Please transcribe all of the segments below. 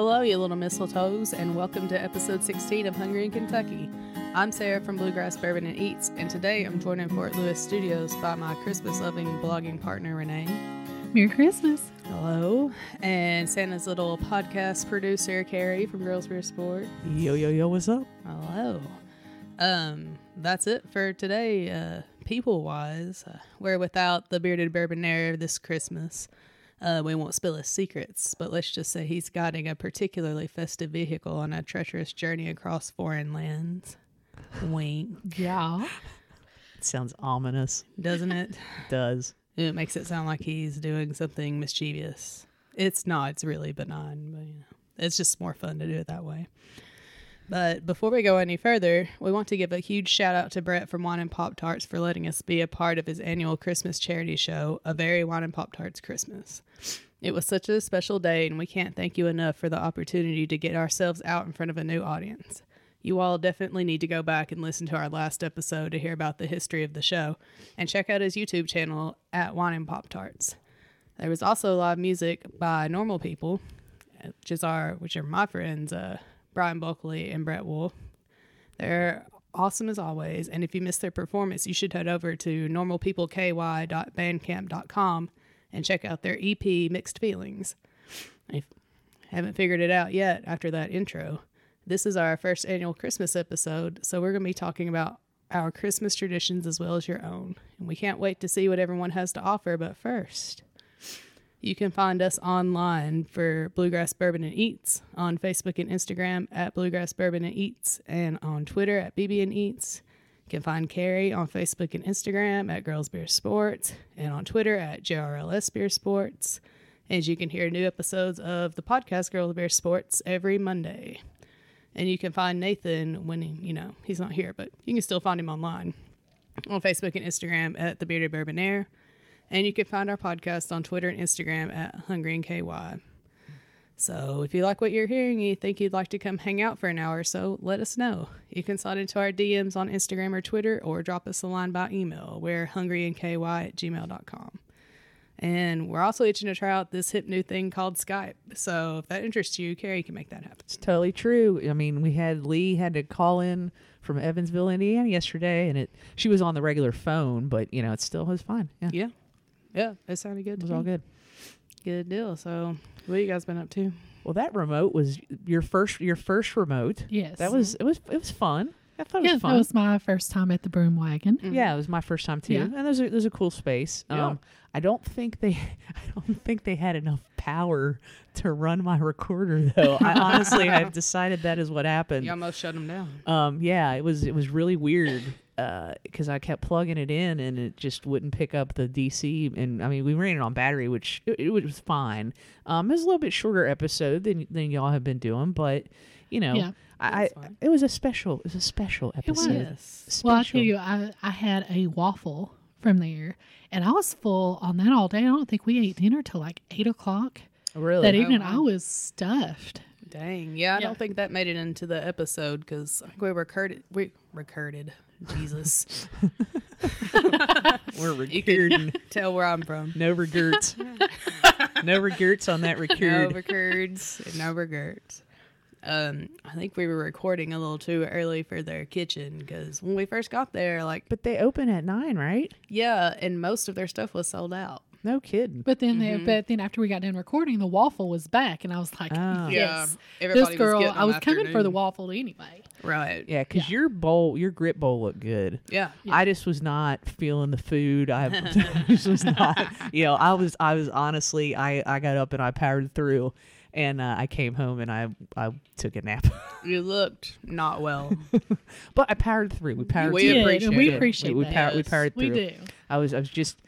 Hello, you little mistletoes, and welcome to episode 16 of Hungry in Kentucky. I'm Sarah from Bluegrass Bourbon and Eats, and today I'm joined in Fort Lewis studios by my Christmas loving blogging partner, Renee. Merry Christmas. Hello. And Santa's little podcast producer, Carrie from Girls Beer Sport. Yo, yo, yo, what's up? Hello. Um, that's it for today, uh, people wise. Uh, we're without the bearded bourbonaire this Christmas. Uh, we won't spill his secrets, but let's just say he's guiding a particularly festive vehicle on a treacherous journey across foreign lands. Wink, Yeah. It sounds ominous. doesn't it? It does. It makes it sound like he's doing something mischievous. It's not, it's really benign, but you know, it's just more fun to do it that way. But before we go any further, we want to give a huge shout out to Brett from Wine and Pop Tarts for letting us be a part of his annual Christmas charity show, A Very Wine and Pop Tarts Christmas. It was such a special day, and we can't thank you enough for the opportunity to get ourselves out in front of a new audience. You all definitely need to go back and listen to our last episode to hear about the history of the show, and check out his YouTube channel at Wine and Pop Tarts. There was also live music by normal people, which is our which are my friends, uh, Brian Buckley and Brett Wolf. They're awesome as always, and if you missed their performance, you should head over to normalpeopleky.bandcamp.com and check out their EP Mixed Feelings. If haven't figured it out yet after that intro, this is our first annual Christmas episode, so we're going to be talking about our Christmas traditions as well as your own. And we can't wait to see what everyone has to offer, but first, you can find us online for Bluegrass Bourbon and Eats on Facebook and Instagram at Bluegrass Bourbon and Eats and on Twitter at BB and Eats. You can find Carrie on Facebook and Instagram at Girls Beer Sports and on Twitter at JRLS Beer Sports. And you can hear new episodes of the podcast Girls Beer Sports every Monday. And you can find Nathan when, he, you know, he's not here, but you can still find him online on Facebook and Instagram at The Bearded Bourbonaire. And you can find our podcast on Twitter and Instagram at Hungry and KY. So if you like what you're hearing and you think you'd like to come hang out for an hour or so, let us know. You can slide into our DMs on Instagram or Twitter or drop us a line by email. We're hungryandky at gmail.com. And we're also itching to try out this hip new thing called Skype. So if that interests you, Carrie can make that happen. It's totally true. I mean, we had Lee had to call in from Evansville, Indiana yesterday, and it she was on the regular phone, but you know, it still was fine. Yeah, Yeah. Yeah, it sounded good. it to was all me. good. Good deal. So what you guys been up to? Well, that remote was your first your first remote. Yes. That was it was it was fun. I thought it yeah, was fun. that was my first time at the Broomwagon. Yeah, it was my first time too, Yeah. and there's a there's a cool space. Yeah. Um, I don't think they, I don't think they had enough power to run my recorder though. I honestly, I've decided that is what happened. You almost shut them down. Um, yeah, it was it was really weird because I kept plugging it in and it just wouldn't pick up the DC. And I mean, we ran it on battery, which it, it was fine. Um, it was a little bit shorter episode than than y'all have been doing, but you know, Yeah. I, I it was a special it was a special episode. Yes. Well, I Special. tell you, I, I had a waffle from there, and I was full on that all day. I don't think we ate dinner till like eight o'clock really. that evening. wow. I was stuffed. Dang. Yeah, I Yeah. don't think that made it into the episode because I think we recorded. We recorded. Jesus. We're You tell where I'm from. no regrets. no regrets on that No record. records and no regrets. Um, I think we were recording a little too early for their kitchen because when we first got there, like, but they open at nine, right? yeah, and most of their stuff was sold out. No kidding. But then, Mm-hmm. they, but then after we got done recording, the waffle was back, and I was like, Oh. yes, everybody this girl. getting I was them coming for the waffle anyway. Right. Yeah, because Yeah. your bowl, your grit bowl looked good. Yeah. I just was not feeling the food. I was not. You know, I was. I was honestly. I I got up and I powered through, and uh, I came home and I I took a nap. You looked not well. but I powered through. We powered. We We through. appreciate we it. appreciate we, we, that. power, we powered through. We do. I was I was just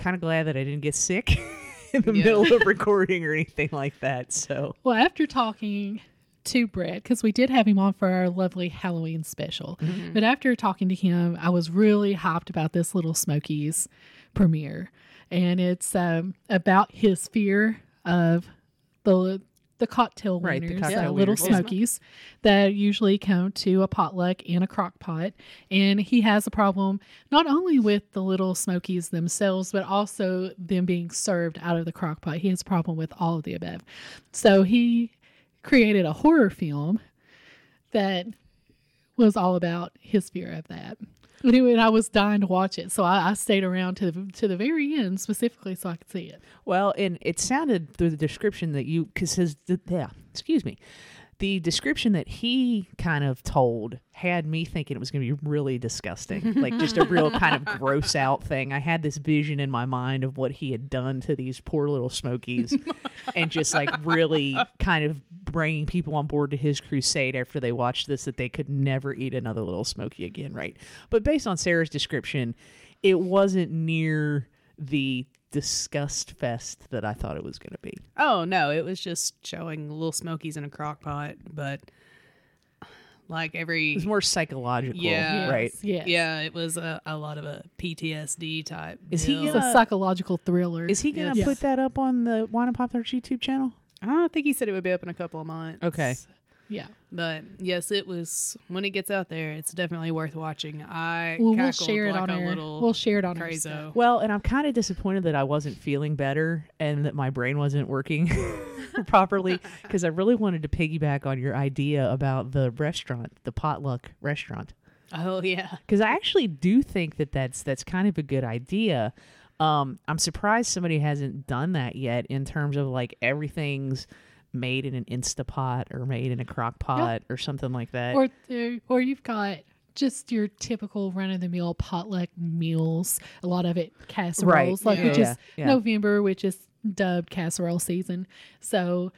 kind of glad that I didn't get sick in the Yeah. middle of recording or anything like that. So Well, after talking to Brett, because we did have him on for our lovely Halloween special, Mm-hmm. but after talking to him, I was really hyped about this Little Smokies premiere. And it's um, about his fear of the the cocktail Right, the cocktail uh, Little. Smokies, that usually come to a potluck in a crock pot. And he has a problem not only with the Little Smokies themselves, but also them being served out of the crock pot. He has a problem with all of the above. So he created a horror film that was all about his fear of that. Anyway, and I was dying to watch it, so I, I stayed around to the, to the very end specifically so I could see it. Well, and it sounded through the description that you, because yeah, excuse me, the description that he kind of told had me thinking it was going to be really disgusting, like just a real kind of gross out thing. I had this vision in my mind of what he had done to these poor little Smokies, and just like really kind of bringing people on board to his crusade after they watched this that they could never eat another little Smoky again, right? But based on Sarah's description, it wasn't near the disgust fest that I thought it was going to be. Oh no, it was just showing little smokies in a crock pot, but like every It was more psychological, Yeah. right? Yes, yes. yeah, it was a, a lot of a PTSD type. Is he deal. It's a Uh, psychological thriller. Is he going to Yes. put that up on the Wine and Pop Tarts YouTube channel? I don't think he said it would be up in a couple of months. Okay. Yeah. But yes, it was when it gets out there, it's definitely worth watching. I Well, we'll cackled share it like on a our. little We'll share it on our crazo. stuff. Well, and I'm kind of disappointed that I wasn't feeling better and that my brain wasn't working properly because I really wanted to piggyback on your idea about the restaurant, the potluck restaurant. Oh yeah. because I actually do think that that's that's kind of a good idea. Um, I'm surprised somebody hasn't done that yet in terms of like everything's made in an Instapot or made in a crock pot or something like that. Or or you've got just your typical run of the mill potluck meals. A lot of it casseroles, like yeah, which is yeah. November, which is dubbed casserole season. So,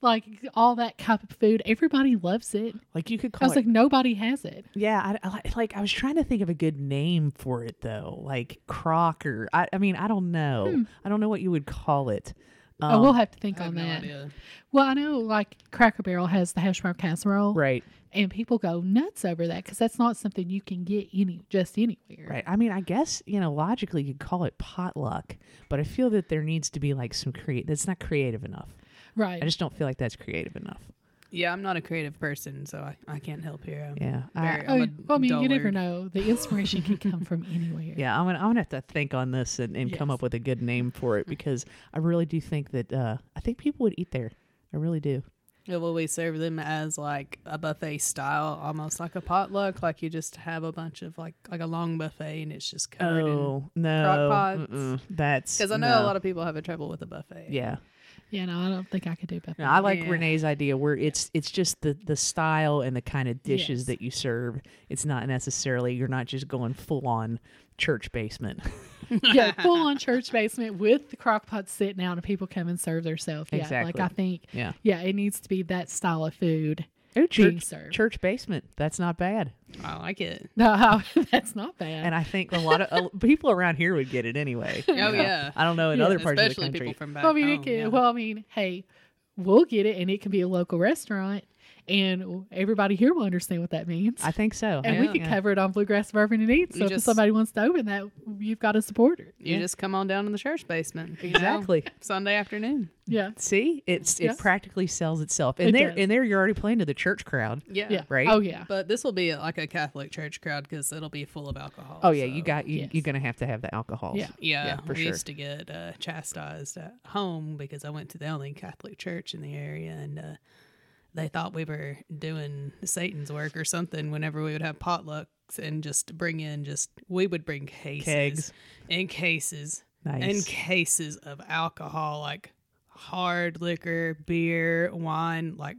like all that type of food, everybody loves it. like you could I call was it. like, nobody has it. yeah, I, I, like I was trying to think of a good name for it though, like crocker. I, I mean I don't know. Hmm. I don't know what you would call it. Oh, Um, we'll have to think I have on no that. idea. Well, I know like Cracker Barrel has the hash brown casserole, right. and people go nuts over that because that's not something you can get any just anywhere. Right. I mean, I guess, you know, logically you could call it potluck, but I feel that there needs to be like some create that's not creative enough. Right. I just don't feel like that's creative enough. Yeah, I'm not a creative person, so I, I can't help here. I'm Yeah. I, very- Oh, I'm a well, I mean, you never know. The inspiration can come from anywhere. yeah, I'm gonna I'm gonna have to think on this and, and come up with a good name for it because I really do think that uh I think people would eat there. I really do. Yeah, well, we serve them as like a buffet style, almost like a potluck. Like you just have a bunch of like like a long buffet, and it's just covered in. Oh no. pots. Mm-mm. That's Because I know no. a lot of people have a trouble with a buffet. Yeah. Yeah, no, I don't think I could do buffet. No, I like Yeah. Renee's idea where it's it's just the the style and the kind of dishes Yes. that you serve. It's not necessarily you're not just going full on church basement. yeah, full on church basement with the crock pot sitting out and people come and serve themselves. Yeah, Exactly. like I think, Yeah. yeah, it needs to be that style of food Oh, church, served. church basement. That's not bad. I like it. No, that's not bad. And I think a lot of uh, people around here would get it anyway. Oh you know? yeah, I don't know in Yeah, other parts of the especially country. people from back well, I mean, it home. can, yeah. well, I mean, hey, we'll get it, and it can be a local restaurant, and everybody here will understand what that means. I think so. and we Yeah. can cover it on Bluegrass Bourbon and Eats. So You if somebody wants to open that, you've got a supporter. you Yeah. just come on down in the church basement. you know, Exactly. Sunday afternoon. Yeah. See, it's Yeah. it practically sells itself. And It there does. and there you're already playing to the church crowd. Yeah. Yeah. Right? Oh, yeah. But this will be like a Catholic church crowd because it'll be full of alcohol. Oh yeah, so- you got you Yes. you're gonna have to have the alcohol. Yeah. Yeah, Yeah, for we sure. used to get uh, chastised at home because I went to the only Catholic church in the area, and uh, they thought we were doing Satan's work or something. Whenever we would have potlucks and just bring in, just we would bring cases Kegs. and cases Nice. and cases of alcohol, like hard liquor, beer, wine. Like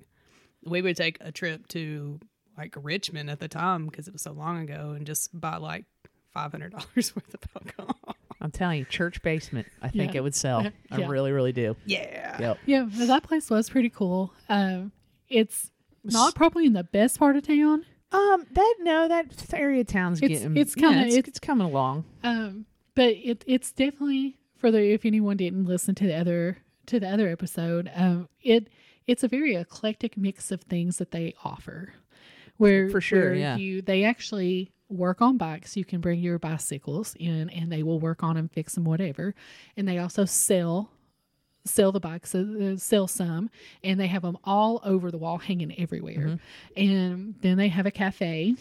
we would take a trip to like Richmond at the time because it was so long ago, and just buy like five hundred dollars worth of alcohol. I'm telling you, church basement. I think Yeah. it would sell. I Yeah. really, really do. Yeah. Yep. Yeah, but that place was pretty cool. Um, it's not probably in the best part of town, Um, that no, that area of town's It's- getting. it's yeah, kinda- it's, it's- it's coming along. um, but it it's definitely for the if anyone didn't listen to the other to the other episode, um, it it's a very eclectic mix of things that they offer. Where For sure, where yeah. you they actually work on bikes. You can bring your bicycles in, and they will work on them, fix them, whatever. And they also sell sell the bikes, uh, sell some, and they have them all over the wall, hanging everywhere. And then they have a cafe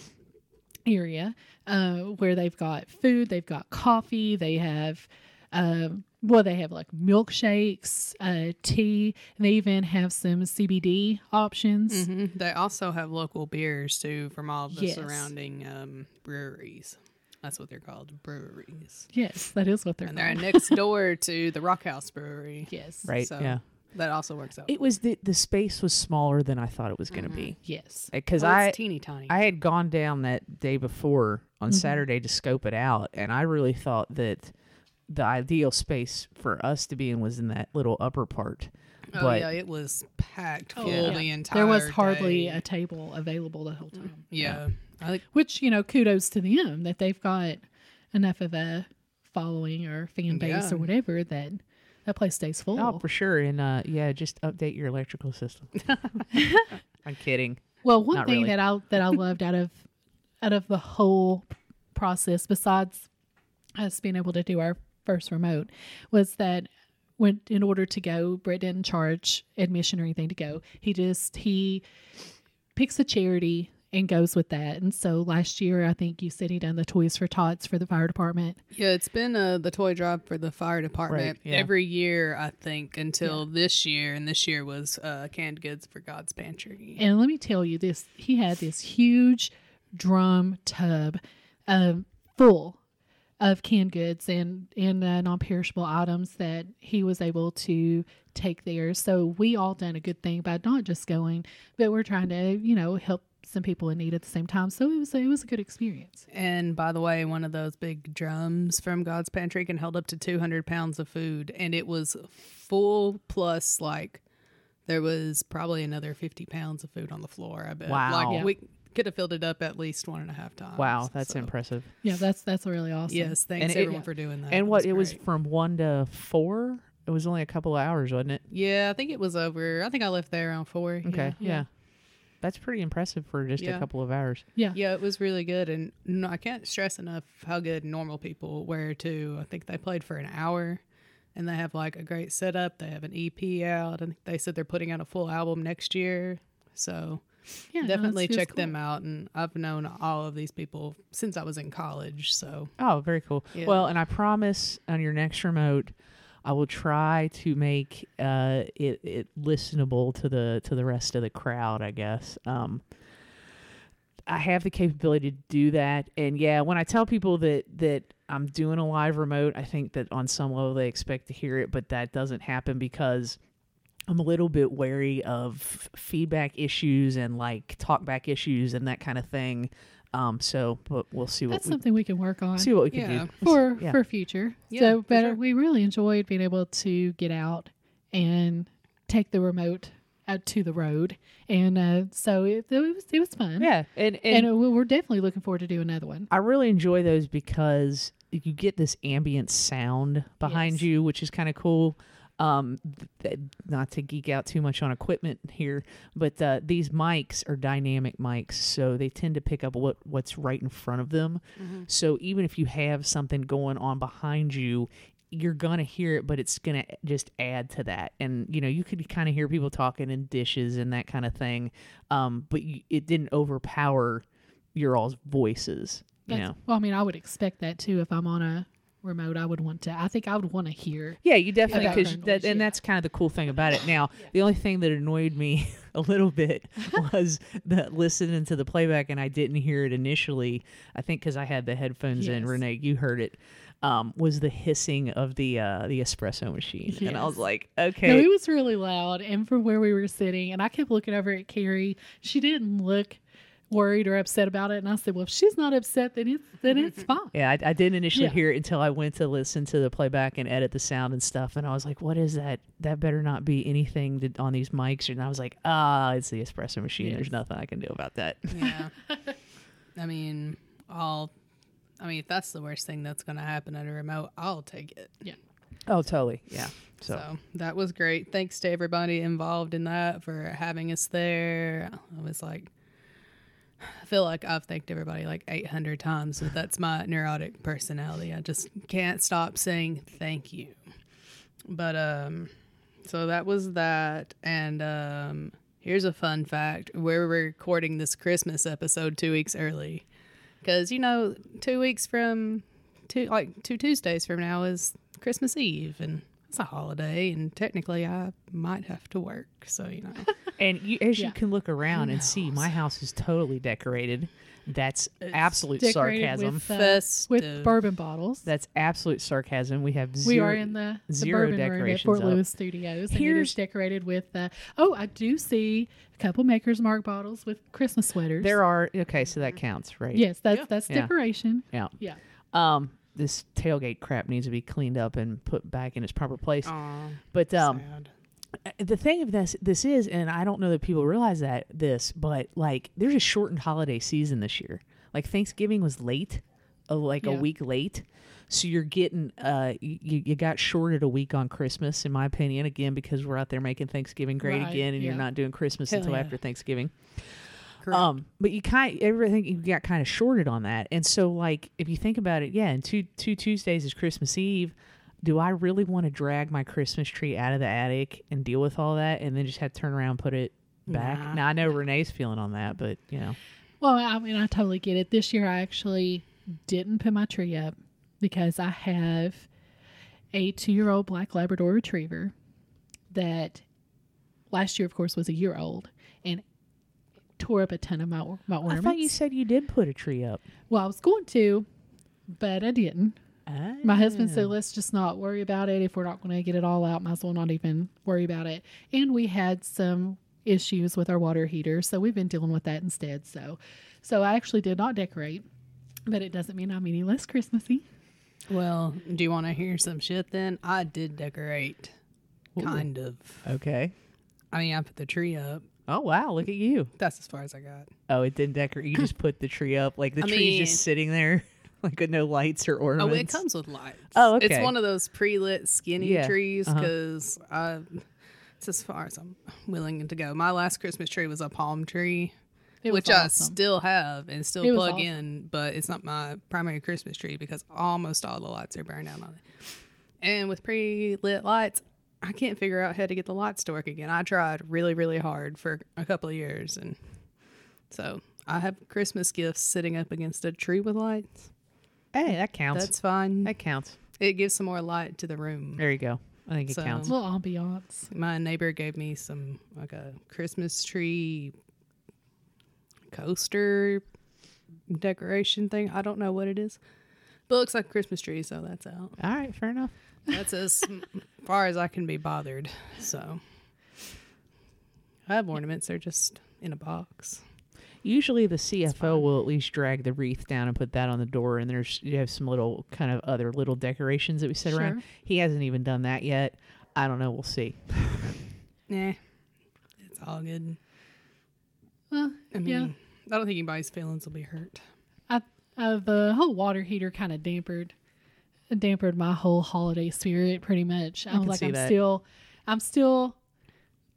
area uh, where they've got food, they've got coffee, they have Um, well, they have like milkshakes, uh, tea, and they even have some CBD options. hmm They also have local beers too from all the Yes. surrounding um, breweries. That's what they're called, breweries. Yes, that is what they're And they're called. next door to the Rock House Brewery. yes, Right. So yeah. that also works out. It was the the space was smaller than I thought it was going to be Yes. because Well, I teeny tiny. I had gone down that day before on Mm-hmm. Saturday to scope it out, and I really thought that the ideal space for us to be in was in that little upper part. oh but yeah, it was packed Oh, full yeah. the entire. There was hardly day. a table available the whole time. Yeah, I think Which, you know, kudos to them that they've got enough of a following or fan base Yeah. or whatever that that place stays full. Oh, for sure, and uh, yeah, just update your electrical system. I'm kidding. Well, one Not thing really. that I that I loved out of out of the whole process, besides us being able to do our first remote, was that when in order to go, Brett didn't charge admission or anything to go. He just he picks a charity and goes with that. And so last year, I think you said he done the Toys for Tots for the fire department. yeah, it's been uh, the toy drive for the fire department Right, yeah. every year. I think until this year, and this year was uh, canned goods for God's Pantry. And let me tell you this he had this huge drum tub um, full of canned goods and, and uh, non perishable items that he was able to take there. So we all done a good thing by not just going, but we're trying to, you know, help some people in need at the same time. So it was it was a good experience. And by the way, one of those big drums from God's Pantry can hold up to 200 pounds of food. And it was full plus, like, there was probably another 50 pounds of food on the floor. I bet. Wow. Like, Yeah. we could have filled it up at least one and a half times. Wow, that's So, impressive. Yeah, that's that's really awesome. Yes, thanks And it- everyone for doing that. and what it was from one to four. It was only a couple of hours, wasn't it? Yeah, I think it was over. I think I left there around four. Okay, Yeah. yeah. That's pretty impressive for just Yeah. a couple of hours. Yeah. Yeah, it was really good, and no, I can't stress enough how good normal people were too. I think they played for an hour, and they have like a great setup. They have an EP out, and they said they're putting out a full album next year. So Yeah, definitely it's- it's check them out. And I've known all of these people since I was in college. So Oh, very cool. Yeah. Well, and I promise on your next remote, I will try to make uh, it, it listenable to the to the rest of the crowd. I guess. Um, I have the capability to do that, and yeah, when I tell people that that I'm doing a live remote, I think that on some level they expect to hear it, but that doesn't happen because I'm a little bit wary of feedback issues and like talkback issues and that kind of thing. Um, so, but we'll see what That's we something we can work on. see what we can Yeah. do for Yeah. for future. Yeah, so, but sure. we really enjoyed being able to get out and take the remote out to the road, and uh, so it, it was it was fun. Yeah, and and, and, uh, we're definitely looking forward to do another one. I really enjoy those because you get this ambient sound behind Yes. you, which is kind of cool. Um, th- not to geek out too much on equipment here, but uh, these mics are dynamic mics, so they tend to pick up what what's right in front of them. So even if you have something going on behind you, you're gonna hear it, but it's gonna just add to that. And you know, you could kind of hear people talking in dishes and that kind of thing, um, but you, it didn't overpower your all's voices. You know. Well, I mean, I would expect that too. If I'm on a remote, I would want to. I think I would want to hear. Yeah, you definitely because that, and noise, that's kind of the cool thing about it. Now, the only thing that annoyed me a little bit was that listening to the playback and I didn't hear it initially. I think because I had the headphones in. Yes. Renee, you heard it. Um, was the hissing of the uh, the espresso machine, and I was Yes. like, No, okay, it was really loud, and from where we were sitting, and I kept looking over at Carrie. She didn't look worried or upset about it, and I said, "Well, if she's not upset, then it's then it's fine." Yeah, I, I didn't initially Yeah. hear it until I went to listen to the playback and edit the sound and stuff, and I was like, "What is that? That better not be anything that, on these mics." And I was like, "Ah, it's the espresso machine. There's nothing I can do about that." yeah, I mean, I'll. I mean, if that's the worst thing that's going to happen at a remote, I'll take it. Yeah. Oh, totally. Yeah. So. So, that was great. Thanks to everybody involved in that for having us there. I was like, I feel like I've thanked everybody like 800 times, but that's my neurotic personality. I just can't stop saying thank you. But, um, so that was that. And, um, here's a fun fact we're recording this Christmas episode two weeks early. Because, you know, two weeks from two, like two Tuesdays from now is Christmas Eve, and it's a holiday, and technically I might have to work. So you know, And you, as you can look around and see, my house is totally decorated. That's absolute sarcasm. with, uh, with bourbon bottles. That's absolute sarcasm. We have we are in the, the zero bourbon room at decorations Fort up. Lewis Studios, and it Here's- is decorated with. Uh, oh, I do see a couple Maker's Mark bottles with Christmas sweaters. There are okay, so that counts, right? Yes, that's Yeah. that's Yeah. decoration. Yeah. Yeah. Um, this tailgate crap needs to be cleaned up and put back in its proper place. Aw, But um, sad. the thing of this this is, and I don't know that people realize that this, but like there's a shortened holiday season this year. Like Thanksgiving was late, uh, like a week late. So you're getting uh you, you got shorted a week on Christmas in my opinion again because we're out there making Thanksgiving great Right, again and you're not doing Christmas Hell until yeah. after Thanksgiving. Correct. Um, but you kind everything you got kind of shorted on that, and so like if you think about it, yeah, and two two Tuesdays is Christmas Eve. Do I really want to drag my Christmas tree out of the attic and deal with all that, and then just have to turn around and put it back? Nah. Now I know Renee's feeling on that, but you know, Well, I mean, I totally get it. This year, I actually didn't put my tree up because I have a two-year-old black Labrador Retriever that last year, of course, was a year old and tore up a ton of my my I thought you said you did put a tree up. well, I was going to, but I didn't. My husband Ah. said, let's just not worry about it. If we're not going to get it all out, might as well not even worry about it. And we had some issues with our water heater, so we've been dealing with that instead. So, so I actually did not decorate, but it doesn't mean I'm any less Christmassy. well, do you want to hear some shit? Then I did decorate, kind of. Okay. I mean, I put the tree up. Oh wow, look at you. That's as far as I got. Oh, it didn't decorate. You just put the tree up, like the I tree's mean- just sitting there, like with no lights or ornaments. Oh, it comes with lights. Oh, okay. It's one of those pre-lit skinny Yeah, trees uh-huh. because It's as far as I'm willing to go. My last Christmas tree was a palm tree, It was which I still have and still It plug awesome. in, but it's not my primary Christmas tree because almost all the lights are burned out on it. And with pre-lit lights, I can't figure out how to get the lights to work again. I tried really, really hard for a couple of years, and so I have Christmas gifts sitting up against a tree with lights. Hey, that counts. That's fine. that counts. It gives some more light to the room. There you go. I think it So- counts. little ambiance. My neighbor gave me some like a Christmas tree coaster decoration thing. I don't know what it is, but it looks like a Christmas tree, so that's out. All right, fair enough. That's as far as I can be bothered. So I have ornaments; they're just in a box. Usually the CFO will at least drag the wreath down and put that on the door, and there's you have some little kind of other little decorations that we set around. He hasn't even done that yet. I don't know. We'll see. Nah, it's all good. Well, I mean, yeah. I don't think anybody's feelings will be hurt. I, uh, the whole water heater kind of dampered dampered my whole holiday spirit pretty much. I, was like I'm that. still I'm still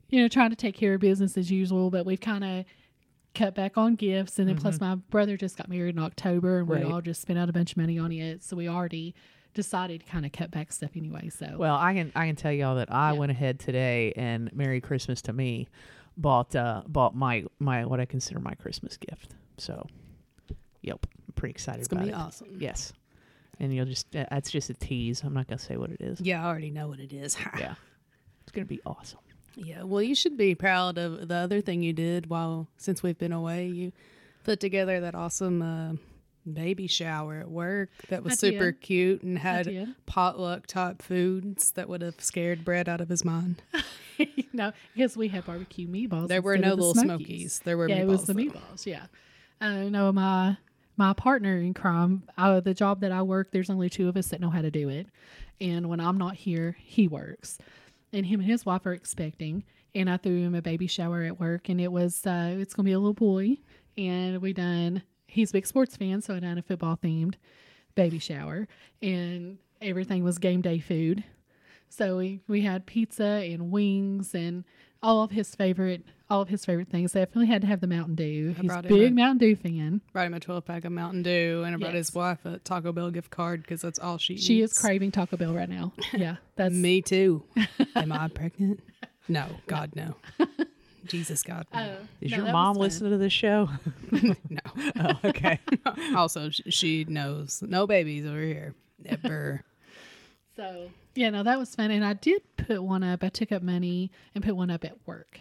you know trying to take care of business as usual, but we've kind of cut back on gifts and then plus my brother just got married in October and Mm-hmm. Right. we all just spent out a bunch of money on it. So we already decided to kind of cut back stuff anyway. So Well, I can I can tell y'all that I Yeah. went ahead today and Merry Christmas to me, bought uh bought my my what I consider my Christmas gift. So, yep, I'm pretty excited It's gonna about be it. awesome. Yes, and you'll just uh, that's just a tease. I'm not gonna say what it is. Yeah, I already know what it is. Yeah, it's gonna be awesome. Yeah, well, you should be proud of the other thing you did while since we've been away. You put together that awesome uh, baby shower at work that was I super did. cute and had potluck type foods that would have scared Brett out of his mind. no, because we had barbecue meatballs. There were no the little Smokies. smokies. There were yeah, meatballs. it was the though. meatballs. Yeah, I know my my partner in crime. Uh, the job that I work, there's only two of us that know how to do it, and when I'm not here, he works, and him and his wife are expecting, and I threw him a baby shower at work, and it was uh, it's gonna be a little boy, and we done. He's a big sports fan, so I done a football themed baby shower, and everything was game day food. So we, we had pizza and wings and all of his favorite all of his favorite things. Definitely had to have the Mountain Dew. He's a big a- Mountain Dew fan. Brought him a 12 pack of Mountain Dew and I brought his wife a Taco Bell gift card because that's all she She is craving Taco Bell right now. Yeah, that's Me too. Am I pregnant? No, God, no. Jesus, God. No. Oh, Is no, your mom listening to this show? no. oh, okay. also, she knows no babies over here. Ever. So yeah, no, that was fun, and I did put one up. I took up money and put one up at work,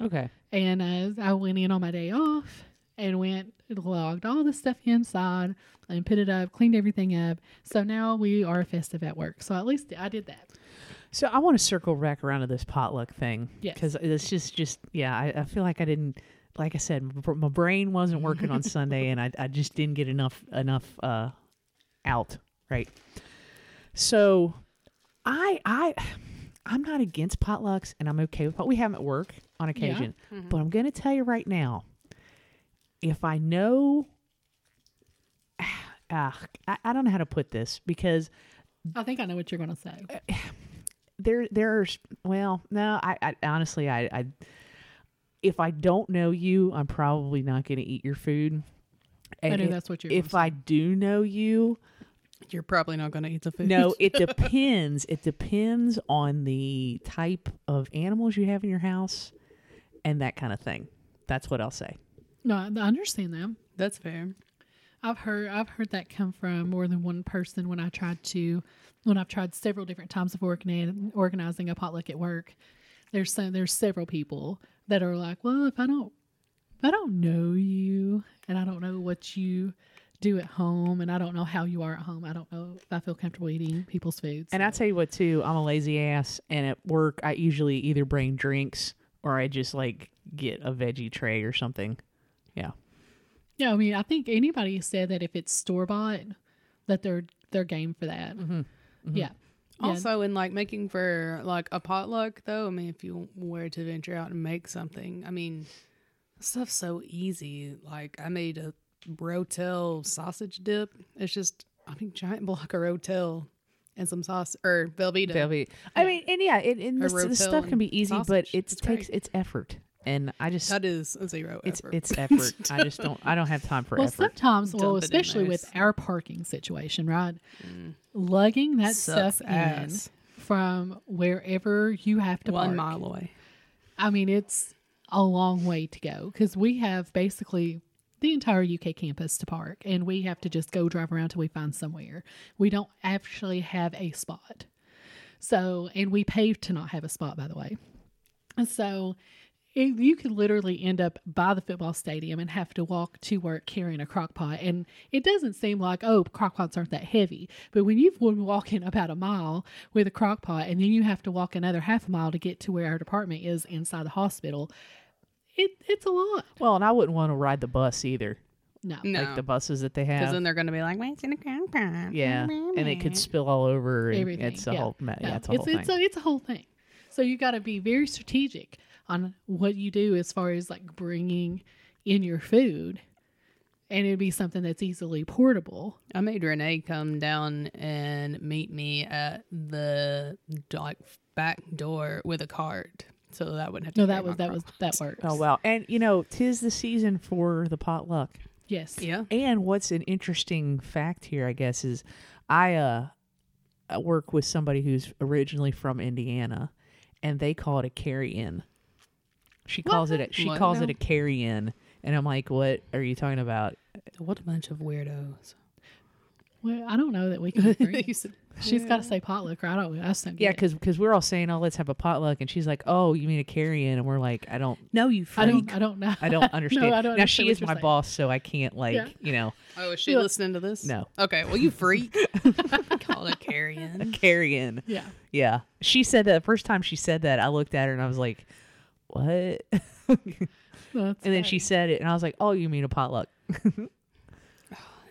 Okay. and uh, I went in on my day off and went logged all the stuff inside and put it up, cleaned everything up. So now we are festive at work. So at least I did that. So I want to circle back around to this potluck thing. Yes. Because it's just, just yeah, I, I feel like I didn't, like I said, m- my brain wasn't working on Sunday, and I, I just didn't get enough enough uh, out right. So, I I I'm not against potlucks, and I'm okay with what we have at work on occasion. But I'm going to tell you right now, if I know, ah, I, I don't know how to put this because I think I know what you're going to say. there there's well no I, I honestly I, I if i don't know you i'm probably not going to eat your food I know if- that's what you're. if i do know you You're probably not going to eat the food. no it depends it depends on the type of animals you have in your house and that kind of thing that's what i'll say say. no, I I understand that. That's fair. I've heard I've heard that come from more than one person when I tried to when I've tried several different times of organi- organizing a potluck at work. There's some, there's several people that are like, well, if I don't if I don't know you and I don't know what you do at home and I don't know how you are at home, I don't know if I feel comfortable eating people's foods. and i tell you what too i'm a lazy ass and at work i usually either bring drinks or i just like get a veggie tray or something yeah yeah, I mean, I think anybody said that if it's store bought, that they're they're game for that. Mm-hmm. Yeah. Yeah. Also, in like making for like a potluck, though, I mean, if you were to venture out and make something, I mean, stuff's so easy. Like I made a Rotel sausage dip. It's just I mean, giant block of Rotel and some sauce or Velveeta. Velvet. I mean, and yeah, it, and this, this stuff can be easy, but it takes great. it's effort, and I just That is a zero it's effort. it's effort. I just don't I don't have time for Well, effort. sometimes, well, Dump it especially with our parking situation, right? Mm. Lugging that Sucks stuff ass. in from wherever you have to one park. mile away. I mean, it's a long way to go because we have basically the entire UK campus to park, and we have to just go drive around till we find somewhere. We don't actually have a spot. So, and we paved to not have a spot, by the way. So, it, you could literally end up by the football stadium and have to walk to work carrying a crock pot. And it doesn't seem like, oh, crock pots aren't that heavy. But when you've been walking about a mile with a crock pot and then you have to walk another half a mile to get to where our department is inside the hospital, it, it's a lot. well, and I wouldn't want to ride the bus either, No. No, like the buses that they have. because then they're going to be like, "Wait, it's in a crock yeah, and it could spill all over. And Everything. It's a yeah. whole. ma- No, Yeah, it's a it's, whole it's thing. a, it's a whole thing. So you got to be very strategic on what you do as far as like bringing in your food. And it'd be something that's easily portable. I made Renee come down and meet me at the like back door with a cart, so that wouldn't have to. No, that was that was that pots. works. oh well, and you know, tis the season for the potluck. Yes. Yeah, And what's an interesting fact here, I guess, is I uh I work with somebody who's originally from Indiana, and they call it a carry-in. She calls it a, she What calls now? it a carry-in, and I'm like, what are you talking about? what a bunch of weirdos. Well, I don't know that we can agree. You said- She's got to say potluck, or I don't. I just don't get Yeah, it. because we're all saying, oh, let's have a potluck, and she's like, oh, you mean a carry-in, and we're like, I don't. no, you I freak. don't. I don't know. I don't understand. I don't now she understand what is you're my saying. boss, so I can't like Yeah. you know Oh, is she Look. listening to this? No. Okay, well, you freak. Called Call it carrying. carry in. Yeah. Yeah, she said that the first time she said that. I looked at her and I was like, what? That's And then she said it, and I was like, "Oh, you mean a potluck,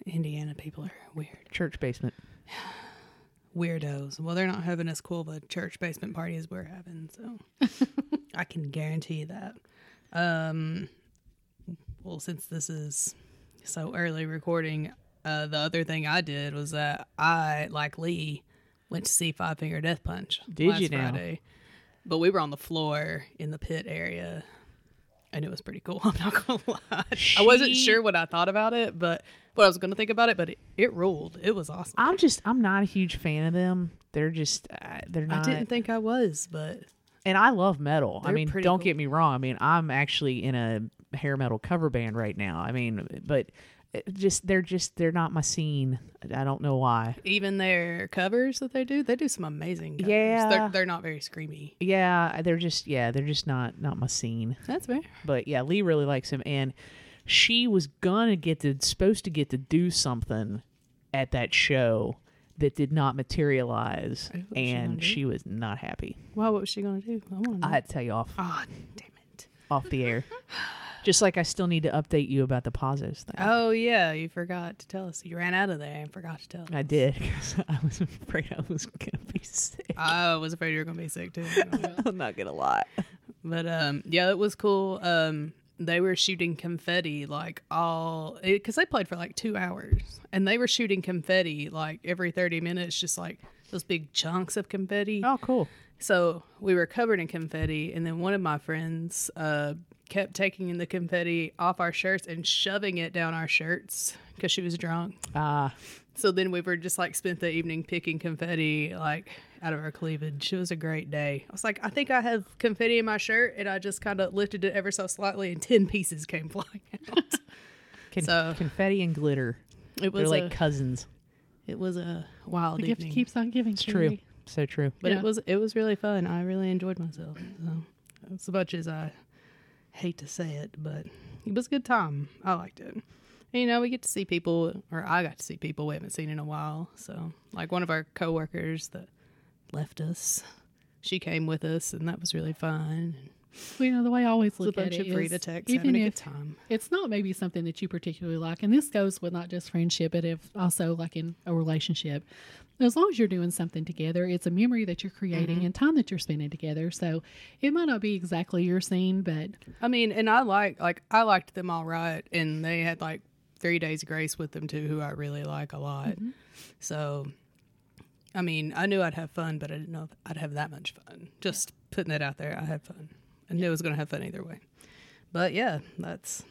Indiana people are weird. church basement?" Weirdos. Well, they're not having as cool of a church basement party as we're having, so I can guarantee that. Um, well, since this is so early recording, uh, the other thing I did was that I, like Lee, went to see Five Finger Death Punch. Did last you now? Friday. But we were on the floor in the pit area, and it was pretty cool. I'm not gonna lie. I wasn't sure what I thought about it, but what I was gonna think about it, but it, it ruled. It was awesome. I'm just, I'm not a huge fan of them. They're just, uh, they're not. I didn't think I was, but and I love metal. I mean, don't cool. get me wrong. I mean, I'm actually in a hair metal cover band right now. I mean, but just they're just they're not my scene. I don't know why. Even their covers that they do, they do some amazing covers. Yeah. They're, they're not very screamy. Yeah, they're just yeah, they're just not not my scene. That's fair. But yeah, Lee really likes him, and she was gonna get to supposed to get to do something at that show that did not materialize, was she and she was not happy. Well, what was she going to do? I want to. I had to tell you off oh, damn it. off the air. Just like I still need to update you about the positives thing. Oh, yeah. You forgot to tell us. You ran out of there and forgot to tell us. I did because I was afraid I was gonna be sick. I was afraid you were going to be sick, too. I'm not gonna lie. But um, yeah, it was cool. Um, they were shooting confetti like all because they played for like two hours, and they were shooting confetti like every thirty minutes, just like those big chunks of confetti. Oh, cool. So we were covered in confetti, and then one of my friends uh, kept taking the confetti off our shirts and shoving it down our shirts because she was drunk. Ah, So then we were just like spent the evening picking confetti like out of our cleavage. It was a great day. I was like, I think I have confetti in my shirt, and I just kind of lifted it ever so slightly, and ten pieces came flying out. Con- So- confetti and glitter. It They're was like a, cousins. it was a wild The gift evening, keeps on giving. It's true. Carrie. So true. but Yeah. it was it was really fun. I really enjoyed myself. So as much as I hate to say it, but it was a good time. I liked it. And, you know, we get to see people, or I got to see people we haven't seen in a while. So, like one of our coworkers that left us, she came with us, and that was really fun. Well, you know, the way I always It was a look at bunch it of is even a if good time. it's not maybe something that you particularly like, and this goes with not just friendship, but if also like in a relationship. As long as you're doing something together, it's a memory that you're creating mm-hmm. and time that you're spending together. So it might not be exactly your scene, but I mean, and I like like I liked them all right, and they had like three days grace with them too, who I really like a lot. Mm-hmm. So, I mean, I knew I'd have fun, but I didn't know I'd have that much fun. Just putting that out there, I had fun. I knew I was going to have fun either way. But yeah, that's,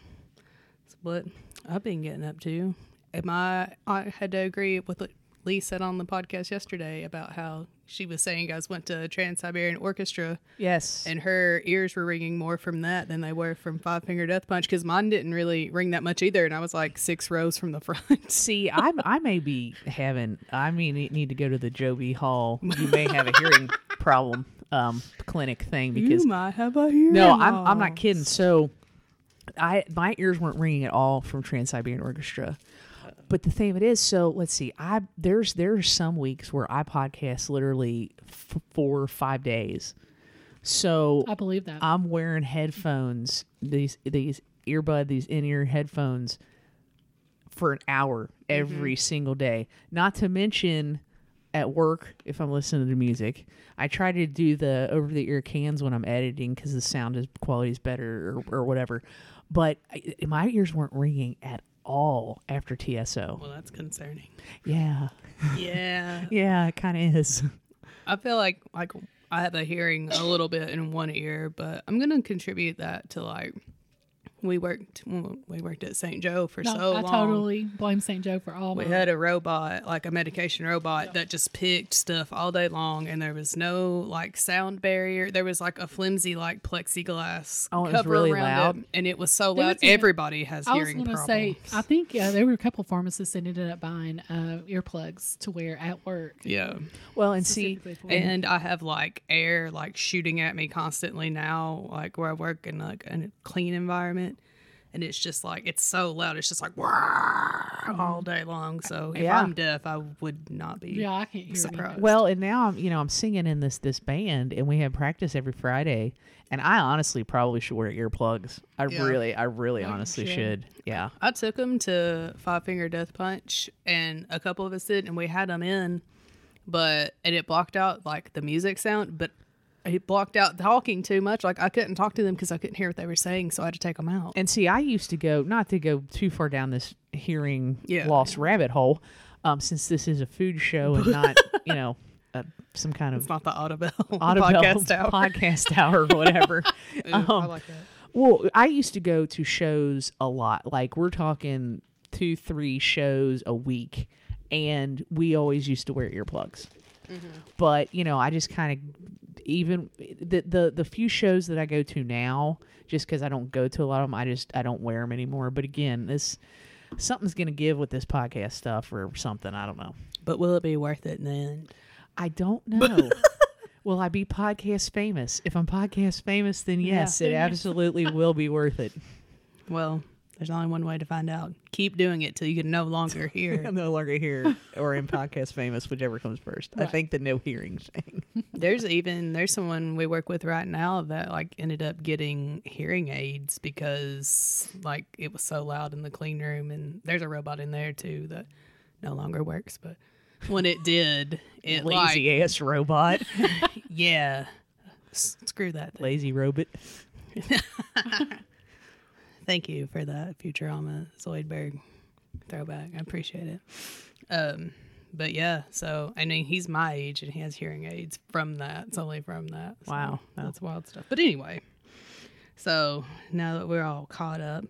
that's what I've been getting up to. Am I? I had to agree with what Lee said on the podcast yesterday about how she was saying you guys went to Trans Siberian Orchestra Yes. and her ears were ringing more from that than they were from Five Finger Death Punch because mine didn't really ring that much either, and I was like six rows from the front. See, I I may be having. I mean, need to go to the Joby Hall. You may have a hearing problem um clinic thing because you might have a hearing no, I'm I'm not kidding. So, I my ears weren't ringing at all from Trans Siberian Orchestra. But the thing of it is, so let's see. I there's there's some weeks where I podcast literally f- four or five days. So I believe that. I'm wearing headphones, these these earbud, these in ear headphones for an hour every single day. Not to mention at work if I'm listening to music. I try to do the over the ear cans when I'm editing because the sound is quality is better or, or whatever. But I, my ears weren't ringing at all after TSO. Well, that's concerning. Yeah, Yeah, yeah, it kind of is. I feel like like I have a hearing a little bit in one ear, but I'm gonna contribute that to like we worked we worked at St. Joe for no, so I long. I totally blame St. Joe for all We my had a robot, like a medication robot, that just picked stuff all day long, and there was no like sound barrier. There was like a flimsy like plexiglass Oh, it was cover really around loud? it, and it was so There loud. was even- Everybody has I was hearing going to problems. say, I think uh, there were a couple pharmacists that ended up buying uh, earplugs to wear at work. yeah, Well, and see, specifically for them. and I have like air like shooting at me constantly now, like where I work in like a clean environment. And it's just like it's so loud. It's just like all mm-hmm. day long. So if Yeah. I'm deaf, I would not be. Yeah, I can't hear Surprised. Well, and now I'm, you know, I'm singing in this this band, and we have practice every Friday. And I honestly probably should wear earplugs. I Yeah. really, I really honestly should. should. Yeah. I took them to Five Finger Death Punch, and a couple of us did, and we had them in, but and it blocked out like the music sound, but it blocked out talking too much. Like I couldn't talk to them because I couldn't hear what they were saying, so I had to take them out. And see, I used to go not to go too far down this hearing Yeah. loss rabbit hole, um, since this is a food show and not, you know, uh, some kind of It's not the Audible, Audible podcast hour. podcast hour or whatever. Ooh, I Um, like that. Well, I used to go to shows a lot. Like we're talking two, three shows a week, and we always used to wear earplugs. Mm-hmm. But you know, I just kind of even the the the few shows that I go to now, just because I don't go to a lot of them, I just I don't wear them anymore. But again, this something's gonna give with this podcast stuff or something. I don't know. But will it be worth it in the end? I don't know. will I be podcast famous? If I'm podcast famous, then yes, it absolutely will be worth it. Well, there's only one way to find out. Keep doing it till you can no longer hear. I'm no longer here or in podcast famous, whichever comes first. I think the no hearing thing. there's even there's someone we work with right now that like ended up getting hearing aids because like it was so loud in the clean room and there's a robot in there too that no longer works but when it did it like Lazy ass robot. yeah S- screw that thing. Lazy robot. Thank you for that futurama zoidberg throwback. I appreciate it. Um but yeah so i mean he's my age and he has hearing aids from that. It's only from that. So Wow. that's wild stuff. But anyway so now that we're all caught up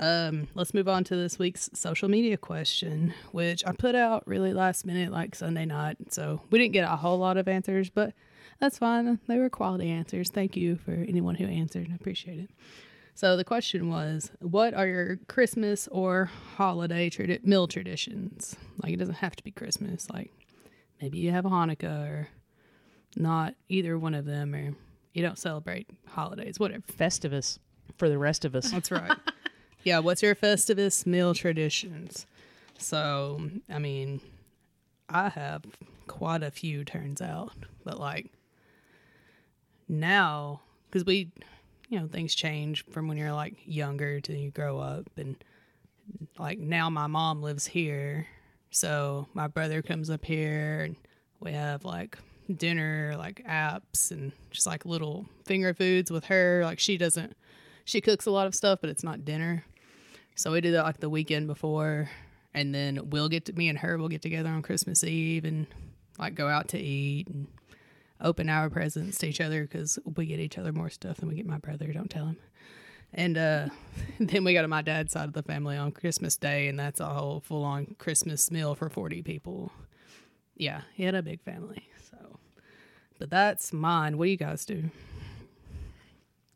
um let's move on to this week's social media question which i put out really last minute like sunday night. So we didn't get a whole lot of answers but that's fine. They were quality answers. Thank you for anyone who answered. I appreciate it so the question was, what are your Christmas or holiday meal traditions? Like it doesn't have to be Christmas. Like maybe you have a Hanukkah or not either one of them, or you don't celebrate holidays. Whatever. Festivus for the rest of us. That's right. yeah. What's your Festivus meal traditions? So I mean, I have quite a few. Turns out, but like now, because we you know things change from when you're like younger to you grow up and like now my mom lives here so my brother comes up here and we have like dinner like apps and just like little finger foods with her. Like she doesn't she cooks a lot of stuff but it's not dinner. So we do that like the weekend before and then we'll get to me and her we'll get together on christmas eve and like go out to eat and open our presents to each other because we get each other more stuff than we get my brother. Don't tell him. And uh, then we go to my dad's side of the family on Christmas Day, and that's a whole full on Christmas meal for 40 people. Yeah, he had a big family. So, but that's mine. What do you guys do?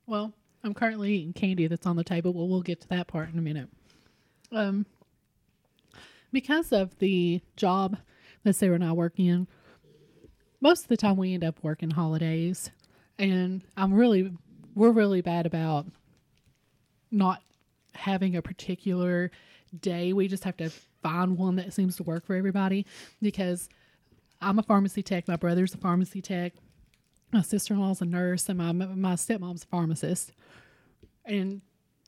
Well, I'm currently eating candy that's on the table, but we'll get to that part in a minute. Um, because of the job that Sarah and I work in, most of the time we end up working holidays, and I'm really, we're really bad about not having a particular day. We just have to find one that seems to work for everybody because I'm a pharmacy tech. My brother's a pharmacy tech. My sister in law's a nurse, and my my stepmom's a pharmacist. And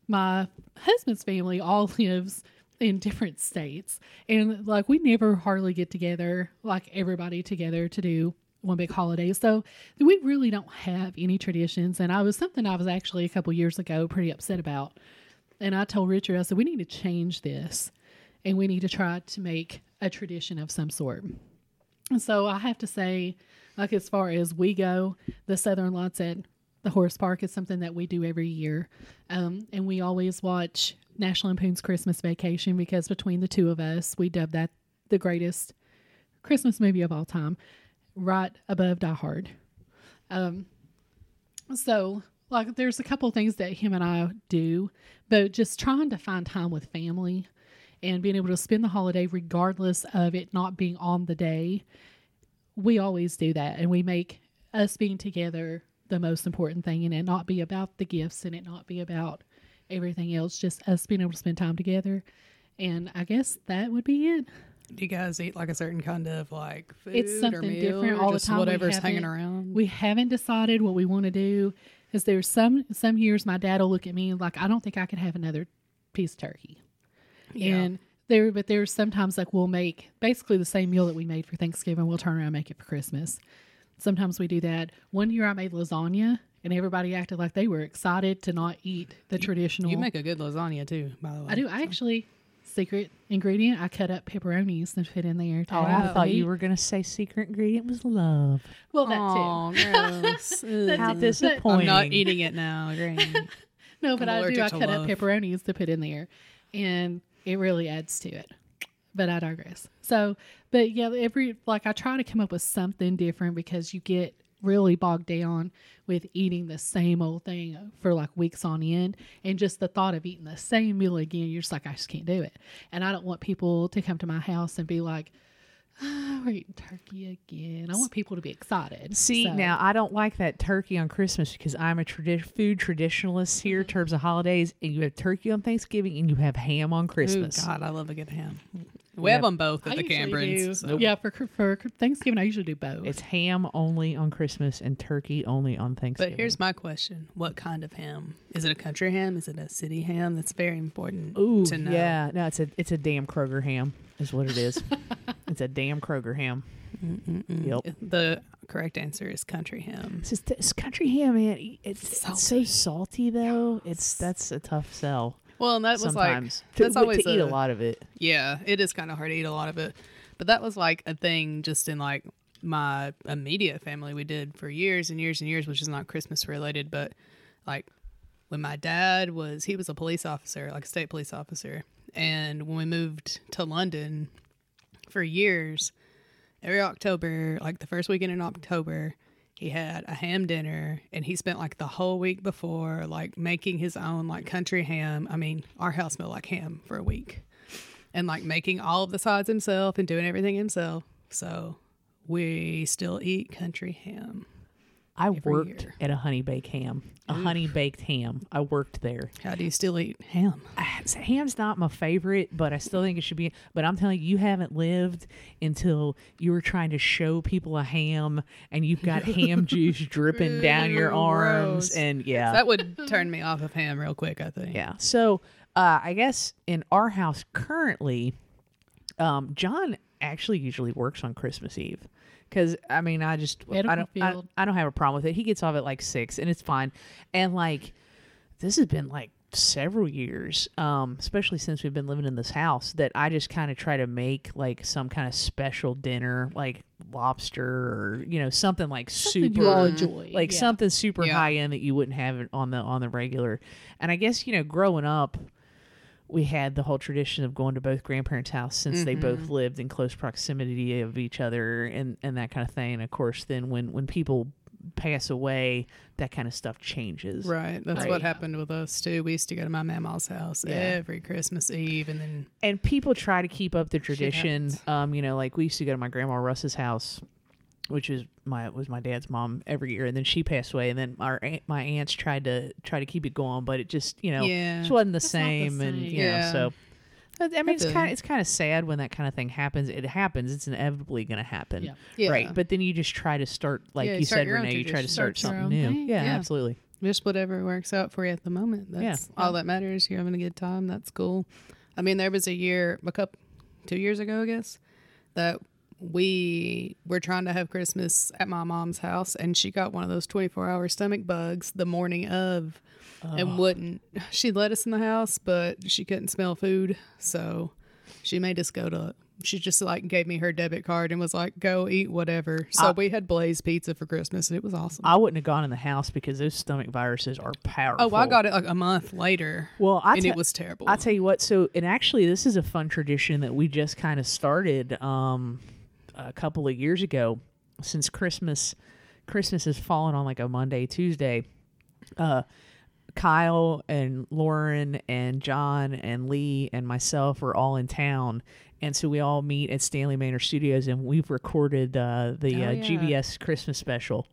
my husband's family all lives in different states, and like we never hardly get together, like everybody together to do one big holiday. So we really don't have any traditions. And I was something I was actually a couple years ago pretty upset about. And I told Richard, I said, we need to change this and we need to try to make a tradition of some sort. And so I have to say, like as far as we go, the Southern Lights at the Horse Park is something that we do every year. Um, and we always watch National Lampoon's Christmas Vacation because between the two of us, we dub that the greatest Christmas movie of all time, right above Die Hard. Um, so like there's a couple things that him and I do, but just trying to find time with family and being able to spend the holiday regardless of it not being on the day. We always do that and we make us being together the most important thing and it not be about the gifts and it not be about everything else, just us being able to spend time together. And I guess that would be it. Do you guys eat like a certain kind of like food It's or something meal different or all the time. Whatever's hanging around. We haven't decided what we want to do. Because there's some some years my dad will look at me like I don't think I could have another piece of turkey. Yeah. And there, but there's sometimes like we'll make basically the same meal that we made for Thanksgiving. We'll turn around and make it for Christmas. Sometimes we do that. One year I made lasagna, and everybody acted like they were excited to not eat the traditional. you make a good lasagna too, by the way. I do. I actually secret ingredient. I cut up pepperonis and fit in there. to Oh, I thought meat. you were gonna say secret ingredient was love. Well, that too. Oh, gross. Ugh. How it. disappointing! I'm not eating it now. No, but I'm I do. I cut love. up pepperonis to put in there, and it really adds to it. But I digress. So, but yeah, every like I try to come up with something different because you get really bogged down with eating the same old thing for like weeks on end and just the thought of eating the same meal again. You're just like i just can't do it. And i don't want people to come to my house and be like oh, we're eating turkey again i want people to be excited See, So- now I don't like that turkey on Christmas because I'm a tradi- food traditionalist here in mm-hmm. terms of holidays, and you have turkey on Thanksgiving and you have ham on Ooh, Christmas. God, I love a good ham. We Yep. have them both at I the usually do. Cambrons. Yeah, for for Thanksgiving, I usually do both. It's ham only on Christmas and turkey only on Thanksgiving. But here's my question: What kind of ham? Is it a country ham? Is it a city ham? That's very important Ooh, to know. yeah, no, it's a it's a damn Kroger ham, is what it is. it's a damn Kroger ham. Mm-mm-mm. Yep. The correct answer is country ham. It's just it's country ham, man. It's, it's so Salty. salty though. It's that's a tough sell. Well, and that was like sometimes to, that's to always eat a a- lot of it. Yeah, it is kind of hard to eat a lot of it. But that was like a thing just in like my immediate family we did for years and years and years, which is not Christmas related, but like when my dad was he was a police officer, like a state police officer, and when we moved to London for years, every October, like the first weekend in October, he had a ham dinner and he spent like the whole week before like making his own like country ham. I mean, our house smelled like ham for a week. And like making all of the sides himself and doing everything himself. So we still eat country ham. I Every worked year. at a honey baked ham, a honey baked ham. I worked there. How do you still eat ham? Ah, Ham's not my favorite, but I still think it should be. But I'm telling you, you haven't lived until you were trying to show people a ham, and you've got ham juice dripping down your arms, gross. and yeah, That would turn me off of ham real quick, I think. yeah. So uh, I guess in our house currently, um, John actually usually works on Christmas Eve. Cause I mean, I just I don't I. I don't have a problem with it. He gets off at like six, and it's fine. And like, this has been like several years, um, especially since we've been living in this house, that I just kind of try to make like some kind of special dinner, like lobster or you know something like Something super you enjoy. like yeah. something super Yeah. high end that you wouldn't have it on the on the regular. And I guess you know, growing up, we had the whole tradition of going to both grandparents' house since they both Mm-hmm. lived in close proximity of each other and and that kind of thing. And of course, then when when people pass away, that kind of stuff changes. Right. That's Right. what happened with us too. We used to go to my mama's house Yeah. every Christmas Eve and then and people try to keep up the tradition. Um, you know, like we used to go to my grandma Russ's house, which is my was my dad's mom every year, and then she passed away, and then our aunt, my aunts tried to try to keep it going, but it just you know Yeah. just wasn't the It's not the same, and you Yeah. know so. I mean, it's kind of it's kind of sad when that kind of thing happens. It happens. It's inevitably going to happen, Yeah. Yeah. right? But then you just try to start, like Yeah, you you start said, Renee. You try to start Start something new. thing. Yeah, Yeah. absolutely. just whatever works out for you at the moment. That's Yeah. all that matters. You're having a good time. That's cool. I mean, there was a year, a couple, two years ago, I guess, that we were trying to have Christmas at my mom's house, and she got one of those 24 hour stomach bugs the morning of, and wouldn't. She let us in the house, but she couldn't smell food, so she made us go to. She just like gave me her debit card and was like, "Go eat whatever." So I- we had Blaze pizza for Christmas, and it was awesome. I wouldn't have gone in the house because those stomach viruses are powerful. Oh, I got it like a month later. Well, I and te- it was terrible. I'll tell you what. So, and actually, this is a fun tradition that we just kind of started um, a couple of years ago. Since Christmas, Christmas has fallen on like a Monday, Tuesday. Uh, Kyle and Lauren and John and Lee and myself are all in town, and so we all meet at Stanley Manor Studios, and we've recorded uh, the Oh, uh, yeah. GBS Christmas special.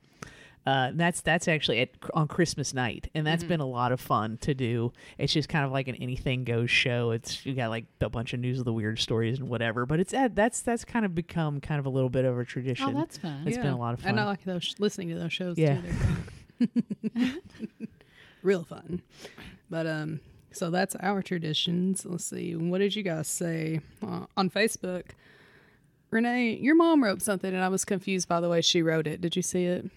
Uh, that's that's actually at, on Christmas night, and Mm-hmm. that's been a lot of fun to do. It's just kind of like an anything goes show. It's you got like a bunch of news of the weird stories and whatever, but it's that's that's kind of become kind of a little bit of a tradition. Oh, that's fun. It's been a lot of And I fun. like those listening to those shows Yeah. too. Real fun. But um so that's our traditions. Let's see. What did you guys say uh, on Facebook? Renee, your mom wrote something and I was confused by the way she wrote it. Did you see it?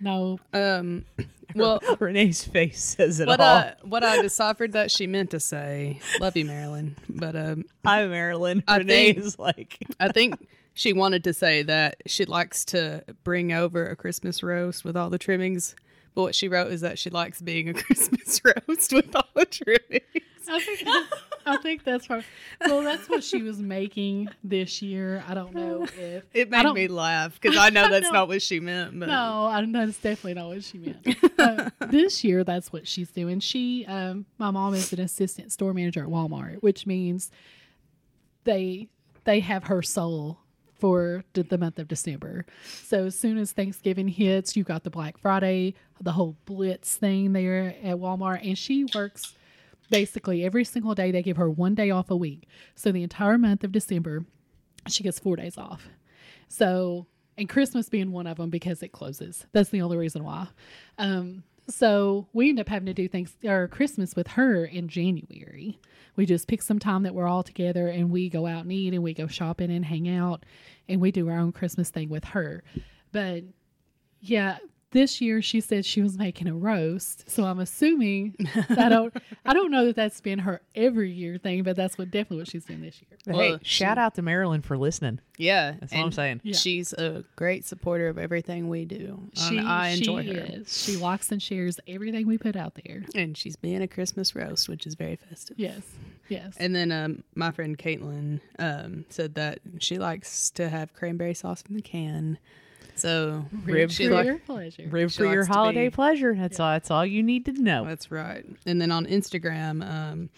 No, Um well Renee's face says it what all. I what I deciphered that she meant to say. Love you, Marilyn. But um Hi, Marilyn. I Renee think- is like, I think she wanted to say that she likes to bring over a Christmas roast with all the trimmings. But what she wrote is that she likes being a Christmas roast with all the trimmings. I think I think that's her. Well, that's what she was making this year. I don't know if It made me laugh because I know that's know. not what she meant. But No, I know that's definitely not what she meant. Uh, this year, that's what she's doing. She, um, my mom is an assistant store manager at Walmart, which means they they have her soul for the, the month of December. So as soon as Thanksgiving hits, you got the Black Friday, the whole Blitz thing there at Walmart, and she works basically every single day. They give her one day off a week, so the entire month of December, she gets four days off. So, and Christmas being one of them because it closes. That's the only reason why. Um, so we end up having to do things or Christmas with her in January. We just pick some time that we're all together and we go out and eat and we go shopping and hang out and we do our own Christmas thing with her. But yeah, this year she said she was making a roast, so I'm assuming I don't I don't know that that's been her every year thing, but that's what definitely what she's doing this year. But Well, hey, shout out to Marilyn for listening. yeah, That's what I'm saying. Yeah. She's a great supporter of everything we do. She, and I enjoy she her, Is. She likes and shares everything we put out there. and she's being a Christmas roast, which is very festive. Yes, yes. And then um, my friend Caitlin um, said that she likes to have cranberry sauce from the can. So Rib for your pleasure. Rib She for your holiday pleasure. That's all. That's all you need to know. That's right. And then on Instagram, um,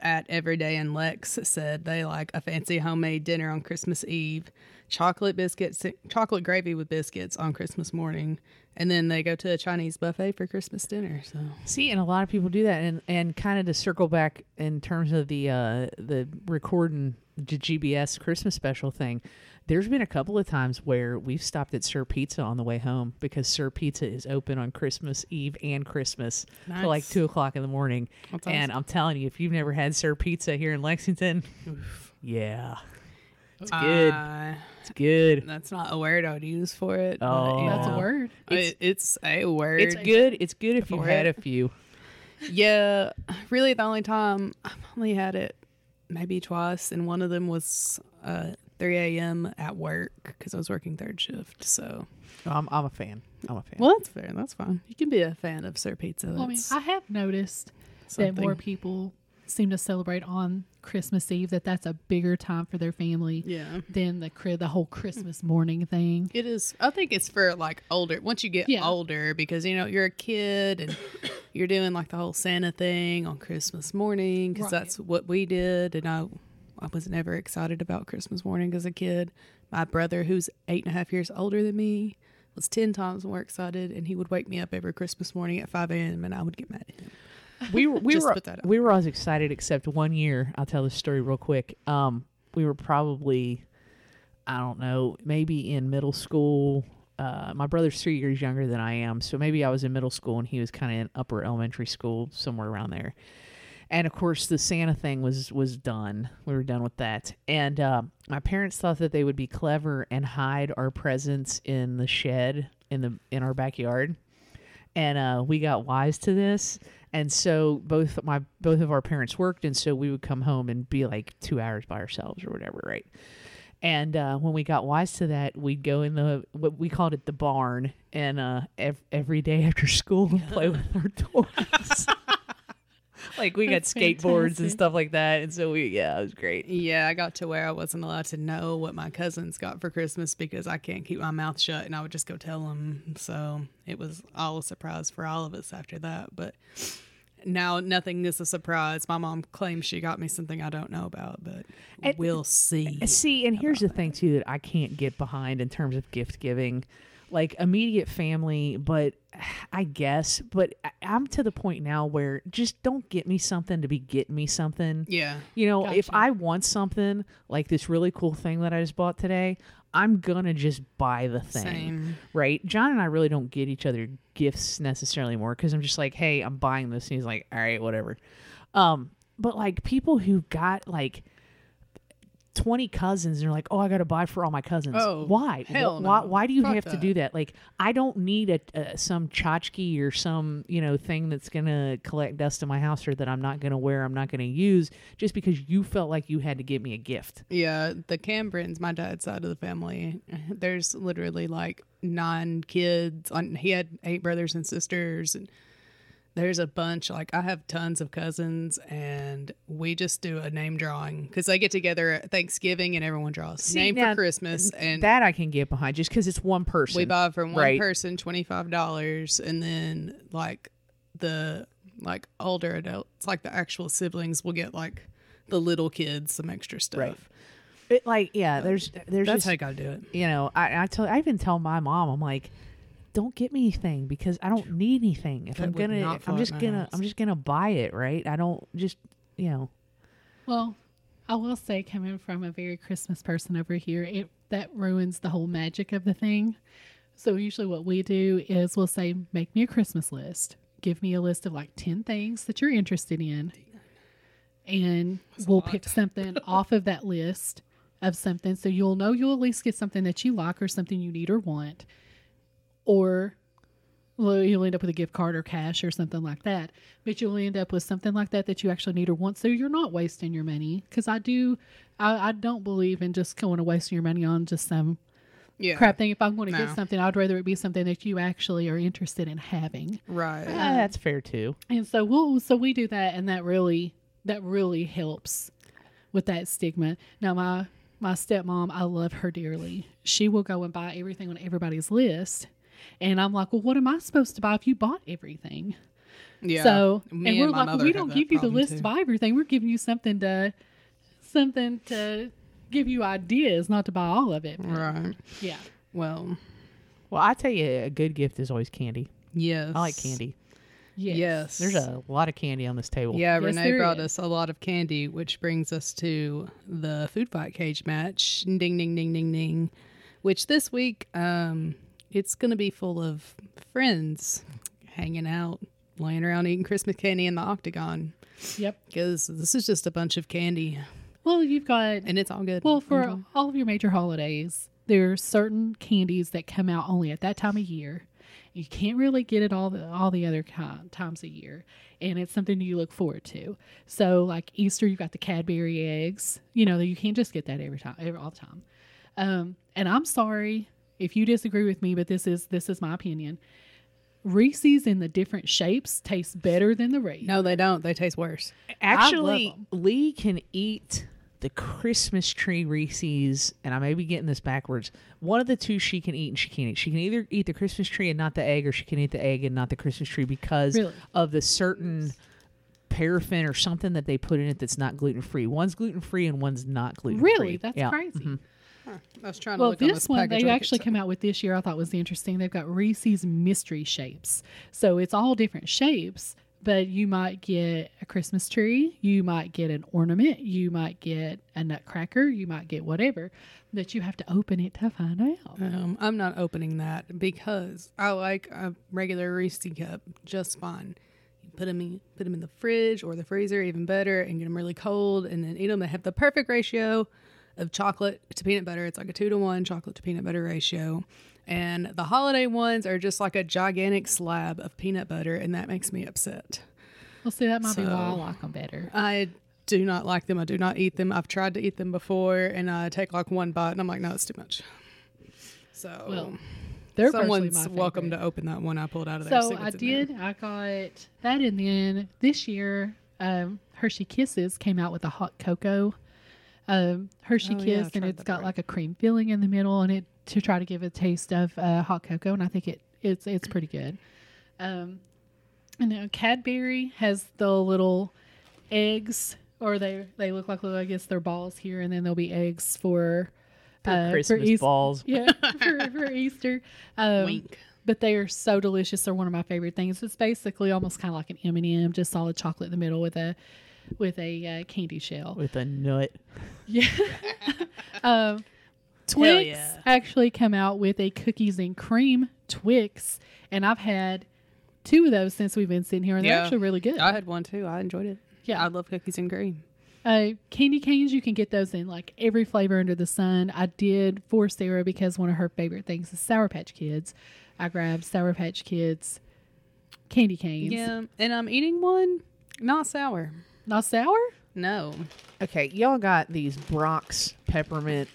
at Everyday and Lex said they like a fancy homemade dinner on Christmas Eve, chocolate biscuits, chocolate gravy with biscuits on Christmas morning, and then they go to a Chinese buffet for Christmas dinner. So See, and a lot of people do that, and and kind of to circle back in terms of the uh the recording the GBS Christmas special thing. There's been a couple of times where we've stopped at Sir Pizza on the way home because Sir Pizza is open on Christmas Eve and Christmas till like two o'clock in the morning. That's and I'm telling you, if you've never had Sir Pizza here in Lexington, yeah, it's good. Uh, it's good. that's not a word I would use for it. but, Oh. yeah. That's a word. It- It's, a word. It's good. It's good if you've For had a few. Yeah, really, the only time I've only had it maybe twice, and one of them was uh, 3 a.m. at work because I was working third shift. So, I'm I'm a fan. I'm a fan. well, that's fair. That's fine. You can be a fan of Sir Pizza. Well, I mean, I have noticed that more people seem to celebrate on Christmas Eve. That that's a bigger time for their family Yeah, than the cri- the whole Christmas morning thing. it is. I think it's for like older. Once you get Yeah. older, because you know you're a kid and you're doing like the whole Santa thing on Christmas morning because Right. that's what we did. And I, I was never excited about Christmas morning as a kid. My brother, who's eight and a half years older than me, was ten times more excited, and he would wake me up every Christmas morning at five a.m. and I would get mad at him. we were we were we were always excited except one year i'll tell this story real quick um we were probably i don't know maybe in middle school uh my brother's three years younger than i am so maybe i was in middle school and he was kind of in upper elementary school somewhere around there. And of course the santa thing was was done. We were done with that. And uh, my parents thought that they would be clever and hide our presents in the shed in the in our backyard. And uh, we got wise to this. And so both my both of our parents worked and so we would come home and be like two hours by ourselves or whatever right and uh, when we got wise to that we'd go in the what we called it the barn and uh, ev- every day after school and play with our toys like we got That's skateboards and stuff like that and so we yeah it was great Yeah, I got to where I wasn't allowed to know what my cousins got for Christmas because I can't keep my mouth shut, and I would just go tell them. So it was all a surprise for all of us after that. But now nothing is a surprise. My mom claims she got me something I don't know about, but And- we'll see. See, and here's the thing too that I can't get behind in terms of gift giving, like immediate family, but I guess, but I'm to the point now where just don't get me something to be getting me something. Yeah, You know, if I want something like this really cool thing that I just bought today, I'm gonna just buy the thing. same. Right? John and I really don't get each other gifts necessarily more because I'm just like, hey, I'm buying this, and he's like, all right, whatever. Um, but like people who got like 20 cousins and you're like, oh, I got to buy for all my cousins. Oh, why? hell why? no. Why do you Fuck have to do that? Like, I don't need a, uh some tchotchke or some you know thing that's gonna collect dust in my house or that I'm not gonna wear, I'm not gonna use, just because you felt like you had to give me a gift. Yeah, the Cambrons, my dad's side of the family, there's literally like nine kids. On he had eight brothers and sisters, and there's a bunch. Like I have tons of cousins, and we just do a name drawing because they get together at Thanksgiving and everyone draws See, name now, for Christmas, and that I can get behind just because it's one person. we buy from one Right. person twenty five dollars, and then like the like older adults, like the actual siblings, will get like the little kids some extra stuff. Right. It, like yeah, there's there's That's just how you gotta do it. you know I I tell I even tell my mom I'm like, don't get me anything because I don't need anything. If That I'm gonna, if I'm just gonna, house. I'm just gonna buy it, right? I don't just you know. Well, I will say, coming from a very Christmas person over here, it that ruins the whole magic of the thing. So usually, what we do is we'll say, "Make me a Christmas list. Give me a list of like ten things that you're interested in, and we'll pick something off of that list of something. So you'll know you'll at least get something that you like or something you need or want, or well, you'll end up with a gift card or cash or something like that. But you'll end up with something like that that you actually need or want. So you're not wasting your money. Because I do, I, I don't believe in just going to wasting your money on just some Yeah. crap thing. If I'm going to No. get something, I'd rather it be something that you actually are interested in having. Right. Ah, that's fair too. And so we'll, so we do that, and that really, that really helps with that stigma. Now my my stepmom, I love her dearly. She will go and buy everything on everybody's list. And I'm like, well, what am I supposed to buy if you bought everything? Yeah. So, Me and we're my like, mother we don't give you the list too. to buy everything. We're giving you something to, something to give you ideas, not to buy all of it. But, Right. Yeah. Well. Well, I tell you, a good gift is always candy. Yes. I like candy. Yes. Yes. There's a lot of candy on this table. Yeah, Yes, Renee brought is. us a lot of candy, which brings us to the food fight cage match. Ding, ding, ding, ding, ding. Which this week, um, it's going to be full of friends hanging out, laying around eating Christmas candy in the octagon. Yep. Because this is just a bunch of candy, Well, you've got and it's all good. Well, for Enjoy. all of your major holidays, there are certain candies that come out only at that time of year. You can't really get it all the all the other times a year, and it's something you look forward to. So, like Easter, you've got the Cadbury eggs. You know, you can't just get that every time, every, all the time. Um, and I'm sorry if you disagree with me, but this is this is my opinion. Reese's in the different shapes taste better than the Reese. no, they don't. They taste worse. Actually, Lee can eat the Christmas tree Reese's, and I may be getting this backwards. One of the two she can eat, and she can't eat. She can either eat the Christmas tree and not the egg, or she can eat the egg and not the Christmas tree because Really? of the certain paraffin or something that they put in it that's not gluten free. One's gluten free and one's not gluten free. Really, that's crazy. Mm-hmm. I was trying to Well, look on this this one package. they actually come out with this year. I thought was interesting. They've got Reese's mystery shapes, so it's all different shapes. But you might get a Christmas tree, you might get an ornament, you might get a nutcracker, you might get whatever. That you have to open it to find out. Um, I'm not opening that because I like a regular Reese's cup just fine. You put them in, put them in the fridge or the freezer, even better, and get them really cold, and then eat them. They have the perfect ratio of chocolate to peanut butter. It's like a two to one chocolate to peanut butter ratio. And the holiday ones are just like a gigantic slab of peanut butter, and that makes me upset. Well, see, that might be why I So- like them better. I do not like them. I do not eat them. I've tried to eat them before, and I take like one bite, and I'm like, no, it's too much. So Well, They're someone's welcome to open that one I pulled out of there. So I did. I got that, and then this year, um, Hershey Kisses came out with a hot cocoa um, Hershey Oh, Kiss, I've and it's got like a cream filling in the middle, and it to try to give a taste of uh, hot cocoa, and I think it it's it's pretty good. Um, and then Cadbury has the little eggs, or they they look like little, I guess they're balls here, and then there'll be eggs for For uh, Christmas Eas- balls. Yeah, for, for Easter. Um, Wink. but they are so delicious. They're one of my favorite things. It's basically almost kind of like an M and m just solid chocolate in the middle with a with a uh, candy shell. with a nut. Yeah. um, Twix yeah. actually come out with a cookies and cream Twix, and I've had two of those since we've been sitting here, and they're actually really good. I had one too. I enjoyed it. Yeah. I love cookies and cream. Uh, candy canes, you can get those in like every flavor under the sun. I did for Sarah because one of her favorite things is Sour Patch Kids. I grabbed Sour Patch Kids candy canes. Yeah, and I'm eating one not sour. Not sour? No. Okay, y'all got these Brach's peppermint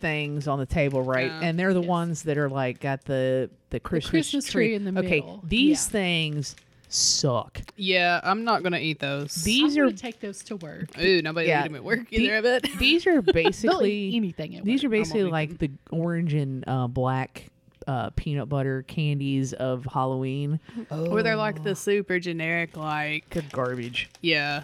things on the table, right? Yeah. and they're the Yes. ones that are like got the the Christmas, Christmas tree in the middle. Okay, middle. these Yeah. things suck. Yeah, I'm not gonna eat those. These I'm are gonna take those to work. Ooh, nobody Yeah. eat them at work The- either. I bet. these are basically anything at these work. are basically like the orange and uh, black uh, peanut butter candies of Halloween. Or they're like the super generic, like Good garbage. yeah,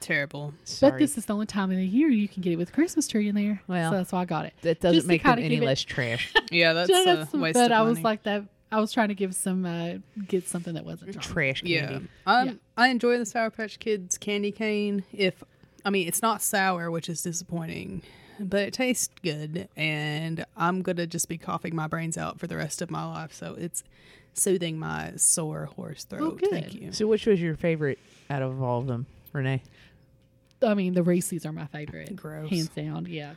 terrible. Sorry. But this is the only time of the year you can get it with Christmas tree in there. Well, so that's why I got it. that doesn't just make them any it- less trash. Yeah, that's Just a some- waste but of I money. was like that. I was trying to give some, uh, get something that wasn't wrong. trash candy. yeah, um, Yeah. I enjoy the Sour Patch Kids candy cane. If I mean, it's not sour, which is disappointing, but it tastes good, and I'm gonna just be coughing my brains out for the rest of my life. So it's soothing my sore horse throat. Thank good. you. So, which was your favorite out of all of them, Renee? I mean, the Reese's are my favorite. Gross. Hands down. Yeah.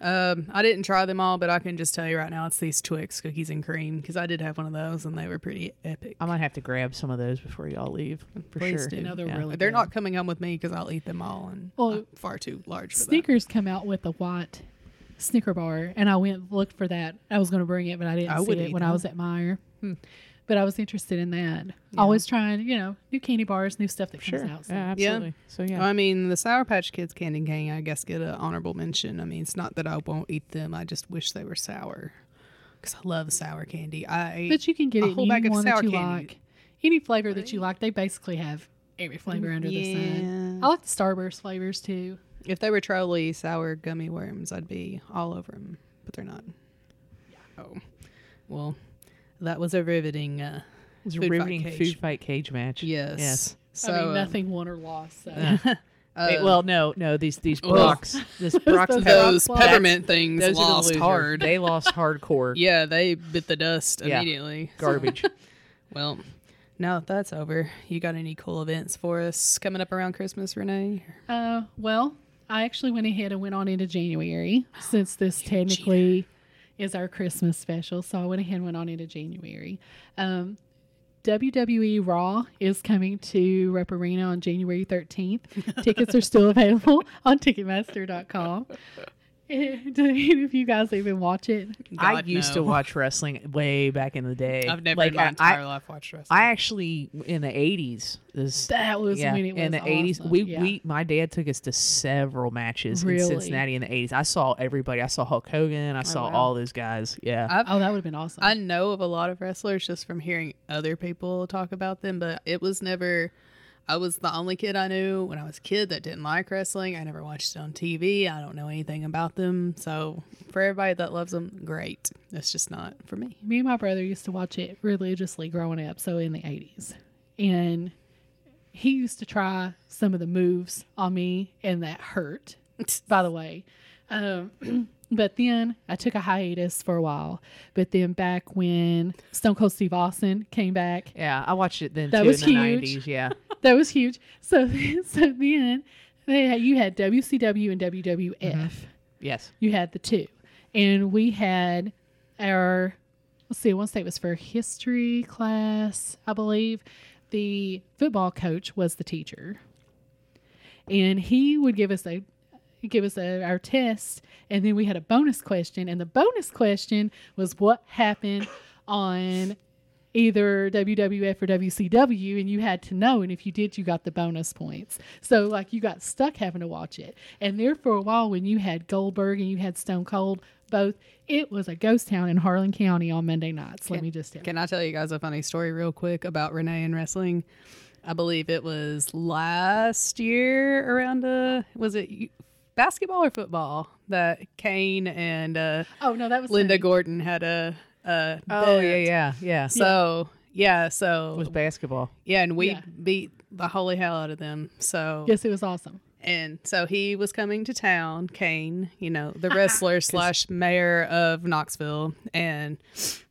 Um, I didn't try them all, but I can just tell you right now, it's these Twix cookies and cream because I did have one of those, and they were pretty epic. I might have to grab some of those before y'all leave. For Please sure. do. No, they're Yeah. really They're good. not coming home with me because I'll eat them all, and Well, I'm far too large for Snickers come out with a white Snicker bar, and I went looked for that. I was going to bring it, but I didn't I see would it eat when I that. was at Meijer. Hmm. But I was interested in that. Yeah. Always trying, you know, new candy bars, new stuff that comes Sure. out. So. Yeah, Yeah. absolutely. So that. yeah. I mean, the Sour Patch Kids candy cane, I guess, get an honorable mention. I mean, it's not that I won't eat them. I just wish they were sour because I love sour candy. I But you can get a whole any bag of sour candy. like. Any flavor that you like, they basically have every flavor under the sun. I like the Starburst flavors too. If they were truly sour gummy worms, I'd be all over them, but they're not. Yeah. Oh, well, that was a riveting. Uh, it was a food fight riveting cage. food fight cage match. yes. Yes. So I mean, uh, nothing won or lost. So. uh, Wait, well, no, no. These these Brach's, this Brach's Those those That's- peppermint things those are the lost hard. They lost hardcore. yeah, they bit the dust Yeah. immediately. Garbage. Well, now that that's over, you got any cool events for us coming up around Christmas, Renee? Uh, well, I actually went ahead and went on into January since this technically is our Christmas special. So I went ahead and went on into January. Um, WWE Raw is coming to Rupp Arena on January 13th. Tickets are still available on Ticketmaster.com. And if you guys even watch it, I God, used no. to watch wrestling way back in the day. I've never like, in my I- entire I, life watched wrestling. I actually in the eighties that was yeah when it was in the eighties awesome. we Yeah. we my dad took us to several matches Really? in Cincinnati in the eighties. I saw everybody. I saw Hulk Hogan. I oh, saw wow. all those guys. Yeah. I've, Oh, that would have been awesome. I know of a lot of wrestlers just from hearing other people talk about them, but it was never. I was the only kid I knew when I was a kid that didn't like wrestling. I never watched it on TV. I don't know anything about them. So for everybody that loves them, great. It's just not for me. me and my brother used to watch it religiously growing up, so in the 80s. And he used to try some of the moves on me, and that hurt, by the way. Um, but then I took a hiatus for a while. But then back when Stone Cold Steve Austin came back, yeah, I watched it then That too was in the huge. nineties. Yeah. that was huge. So, so then they had, you had WCW and WWF. Mm-hmm. yes. You had the two. And we had our, let's see, I want to say it was for history class, I believe. The football coach was the teacher. And he would give us a give us a, our test and then we had a bonus question and the bonus question was what happened on either WWF or WCW and you had to know and if you did you got the bonus points. So like you got stuck having to watch it. And there for a while when you had Goldberg and you had Stone Cold both, it was a ghost town in Harlan County on Monday nights. Let me just tell you. Can I tell you guys a funny story real quick about Renee and wrestling? I believe it was last year around uh was it basketball or football that Kane and uh Oh no, that was Linda funny. Gordon had a uh Oh yeah, yeah, yeah. So yeah, so It was basketball. yeah, and we Yeah. beat the holy hell out of them. So Yes, it was awesome. and so he was coming to town, Kane, you know, the wrestler slash mayor of Knoxville. And,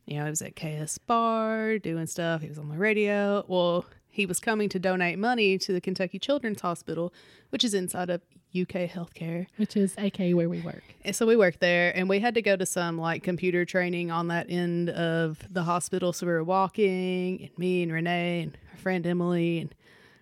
you know, he was at KS Bar doing stuff. He was on the radio. Well, he was coming to donate money to the Kentucky Children's Hospital, which is inside of UK Healthcare. Which is AK where we work. And so we worked there and we had to go to some like computer training on that end of the hospital. So we were walking and me and Renee and our friend Emily and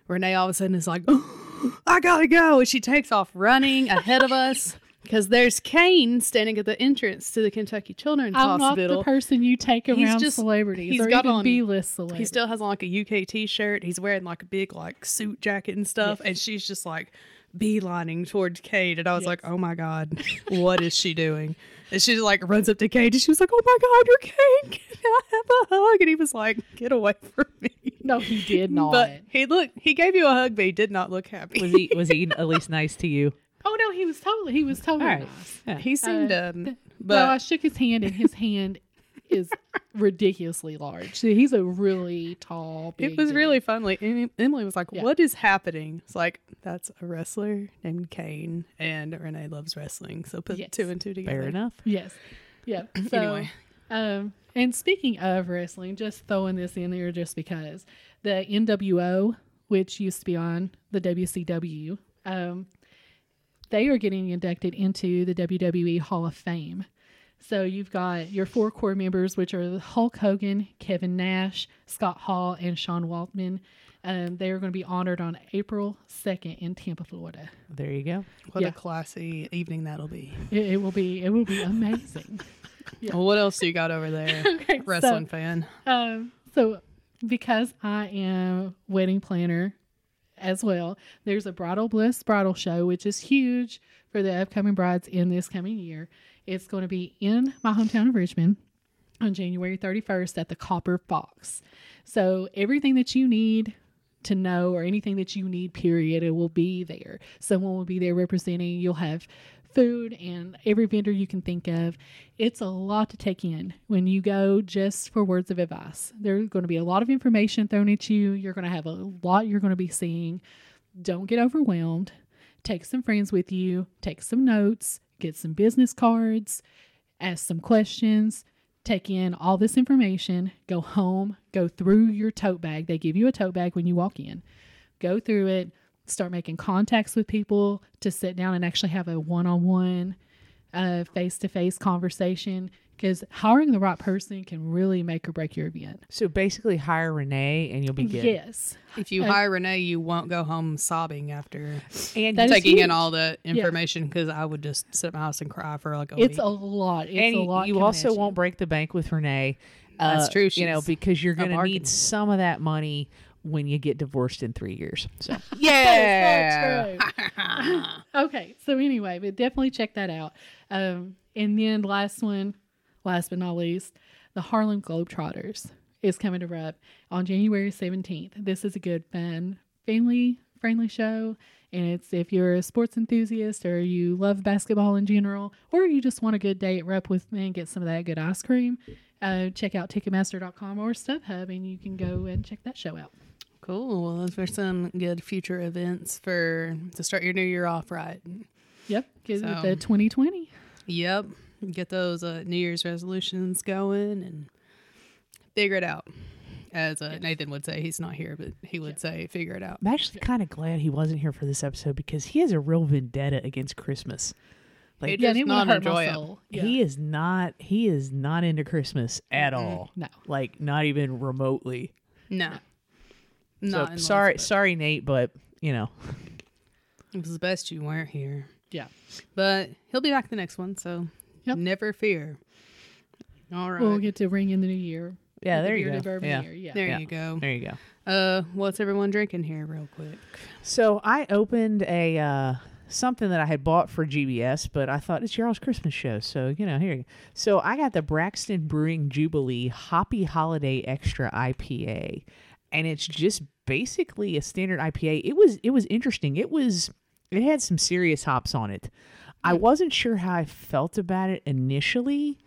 Renee all of a sudden is like, I gotta go. And she takes off running ahead of us. because there's Kane standing at the entrance to the Kentucky Children's I'm not Hospital. the person you take He's around just- celebrities he's or got even on- B-list he still has on like a UK t-shirt. He's wearing like a big like suit jacket and stuff, and she's just like beelining towards Kane. And I was Yes. like, oh my god, what is she doing? And she like runs up to Kane, and she was like, oh my god, you're Kane. Can I have a hug? And he was like, get away from me. no, he did not. But he looked. He gave you a hug, but he did not look happy. Was he was he at least nice to you? Oh no, he was totally he was totally All right. nice. Yeah. He seemed Uh, um, But I shook his hand, and his hand is ridiculously large. So he's a really tall. Big it was dude. really fun. Like Emily was like, Yeah. "What is happening?" It's like that's a wrestler named Kane, and Renee loves wrestling, so put Yes. two and two together. Fair enough. yes, yeah. So, Anyway. um, and speaking of wrestling, just throwing this in there just because the NWO, which used to be on the WCW, um, they are getting inducted into the WWE Hall of Fame. So you've got your four core members, which are Hulk Hogan, Kevin Nash, Scott Hall, and Sean Waltman. Um, they are going to be honored on April 2nd in Tampa, Florida. There you go. What Yeah. a classy evening that'll be. It, it will be it will be amazing. Yeah. Well, what else do you got over there, Okay, so- wrestling fan? Um, so because I am wedding planner as well, there's a bridal bliss bridal show, which is huge for the upcoming brides in this coming year. It's going to be in my hometown of Richmond on January 31st at the Copper Fox. So everything that you need to know or anything that you need, period, it will be there. Someone will be there representing. You'll have food and every vendor you can think of. It's a lot to take in when you go just for words of advice. There's going to be a lot of information thrown at you. You're going to have a lot you're going to be seeing. Don't get overwhelmed. Take some friends with you, take some notes, get some business cards, ask some questions, take in all this information, go home, go through your tote bag. They give you a tote bag when you walk in. Go through it, start making contacts with people to sit down and actually have a one on one, face to face conversation. Because hiring the right person can really make or break your event. So basically, hire Renee and you'll be good. Yes. If you Uh, hire Renee, you won't go home sobbing after And taking in all the information because I would just sit at my house and cry for like a It's week. It's a lot. It's and a you- lot. you also at you. won't break the bank with Renee. That's uh, true. You know, because you're going to need some of that money when you get divorced in three years. So yeah, true. okay, so anyway, but definitely check that out. Um, and then last one, last but not least, the Harlem Globetrotters is coming to Rupp on January 17th. This is a good, fun, family friendly show. And it's if you're a sports enthusiast or you love basketball in general, or you just want a good day at Rupp with me and get some of that good ice cream, uh, check out Ticketmaster.com or StubHub and you can go and check that show out. Cool. Well, those are some good future events for to start your new year off right. Yep, get So- the 2020. Yep. Get those uh, New Year's resolutions going and figure it out. As uh, Nathan would say, he's not here, but he would say, figure it out. I'm actually kind of glad he wasn't here for this episode because he has a real vendetta against Christmas. Like It Yeah, does and it not would hurt my enjoy it. Yeah. he is not he is not into Christmas at all. No. Like not even remotely. No. So Not in sorry, love, sorry, Nate, but you know, It was the best you weren't here. Yeah. But he'll be back the next one, so Yep. never fear. All right. We'll get to ring in the new year. yeah, with the there you go. Yeah, Yeah. there Yeah. you go. there you go. Uh, what's everyone drinking here, real quick? So I opened a uh, something that I had bought for GBS, but I thought it's y'all's Christmas show, so you know here. You. So I got the Braxton Brewing Jubilee Hoppy Holiday Extra IPA, and it's just basically a standard IPA. It was it was interesting. It was it had some serious hops on it. I wasn't sure how I felt about it initially.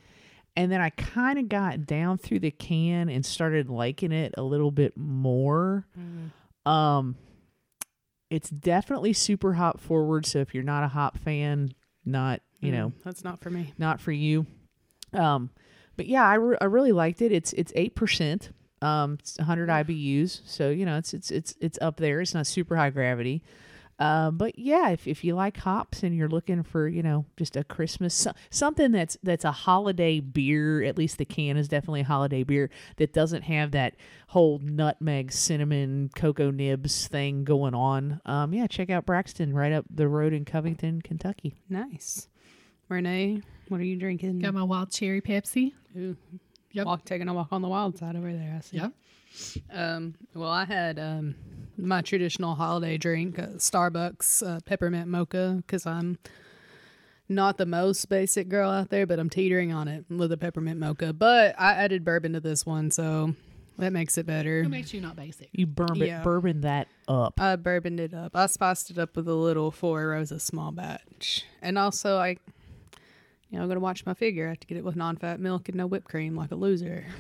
And then I kind of got down through the can and started liking it a little bit more. Um, it's definitely super hop forward. So if you're not a hop fan, not you know Mm, that's not for me. not for you. Um, but yeah, I, re- I really liked it. It's it's eight percent. Um, it's 100 IBUs, so you know it's it's it's it's up there. It's not super high gravity. Uh, but yeah, if, if you like hops and you're looking for you know just a Christmas something that's that's a holiday beer, at least the can is definitely a holiday beer that doesn't have that whole nutmeg, cinnamon, cocoa nibs thing going on. Um, yeah, check out Braxton right up the road in Covington, Kentucky. Nice. Renee, what are you drinking? Got my wild cherry Pepsi. Ooh. Yep. Walk, taking a walk on the wild side over there. I see. Yep. Um, well, I had um, my traditional holiday drink, uh, Starbucks uh, peppermint mocha, because I'm not the most basic girl out there, but I'm teetering on it with a peppermint mocha. But I added bourbon to this one, so that makes it better. What makes you not basic? You bourbon Yeah. bourbon that up. I bourboned it up. I spiced it up with a little Four Roses small batch, and also I, you know, I'm gonna watch my figure. I have to get it with non-fat milk and no whipped cream, like a loser.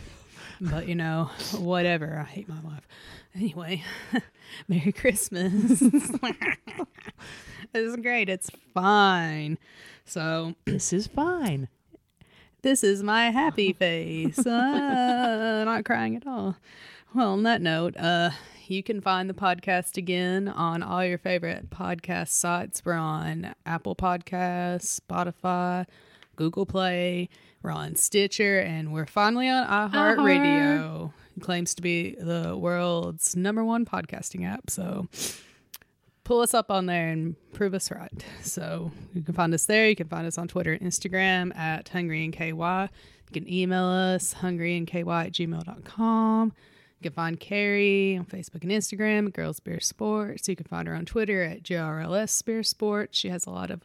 But you know, whatever. I hate my life. Anyway, Merry Christmas. it's great. It's fine. So this is fine. this is my happy face. Uh, not crying at all. Well, on that note, uh, you can find the podcast again on all your favorite podcast sites. We're on Apple Podcasts, Spotify, Google Play. We're on Stitcher, and we're finally on iHeartRadio. It claims to be the world's number one podcasting app. So pull us up on there and prove us right. So you can find us there. You can find us on Twitter and Instagram at Hungry and KY. You can email us hungryandky at gmail.com. You can find Carrie on Facebook and Instagram at Girls Beer Sports. You can find her on Twitter at JRLS Beer Sports. She has a lot of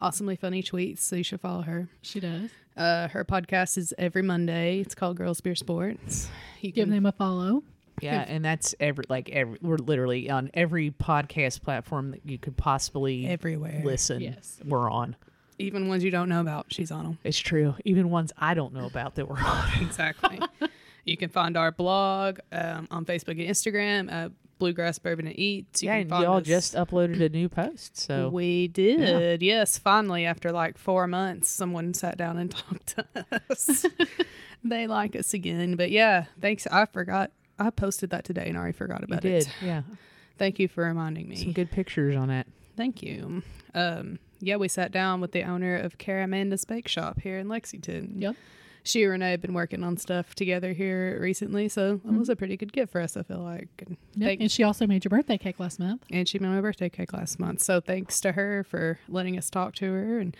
awesomely funny tweets, so you should follow her. She does. Uh, her podcast is every Monday. It's called Girls Beer Sports. You Give can them a follow. Yeah, and that's every like every we're literally on every podcast platform that you could possibly everywhere. listen. Yes. we're on. Even ones you don't know about, she's on them. It's true. Even ones I don't know about that we're on. exactly. you can find our blog um, on Facebook and Instagram at Bluegrass Bourbon and Eats. You yeah, and y'all us- just uploaded a new post. So we did. Yes, finally, after like four months, someone sat down and talked to us. they like us again. But yeah, thanks. I forgot. I posted that today and I already forgot you about did. it. Yeah, Thank you for reminding me. some good pictures on it. Thank you. Um, yeah, we sat down with the owner of Cara Amanda's Bake Shop here in Lexington. Yep. She and I have been working on stuff together here recently, so it mm-hmm. was a pretty good gift for us, I feel like. And, Yep. thank- And she also made your birthday cake last month. and she made my birthday cake last month. So thanks to her for letting us talk to her. And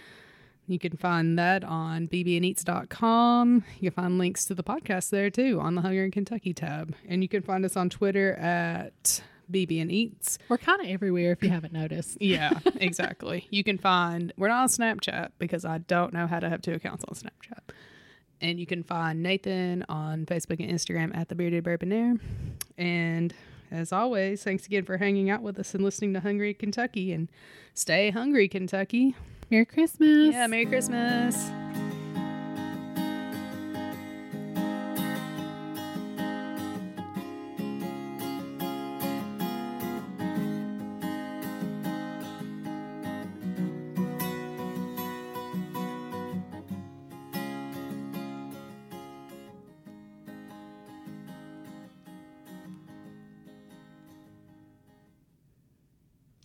you can find that on bbneats.com. You can find links to the podcast there too on the Hunger in Kentucky tab. And you can find us on Twitter at BB and Eats. We're kind of everywhere if you haven't noticed. Yeah, exactly. you can find we're not on Snapchat because I don't know how to have two accounts on Snapchat. And you can find Nathan on Facebook and Instagram at the Bearded Bourbonaire. And as always, thanks again for hanging out with us and listening to Hungry Kentucky and stay hungry, Kentucky. Merry Christmas. Yeah, Merry Christmas.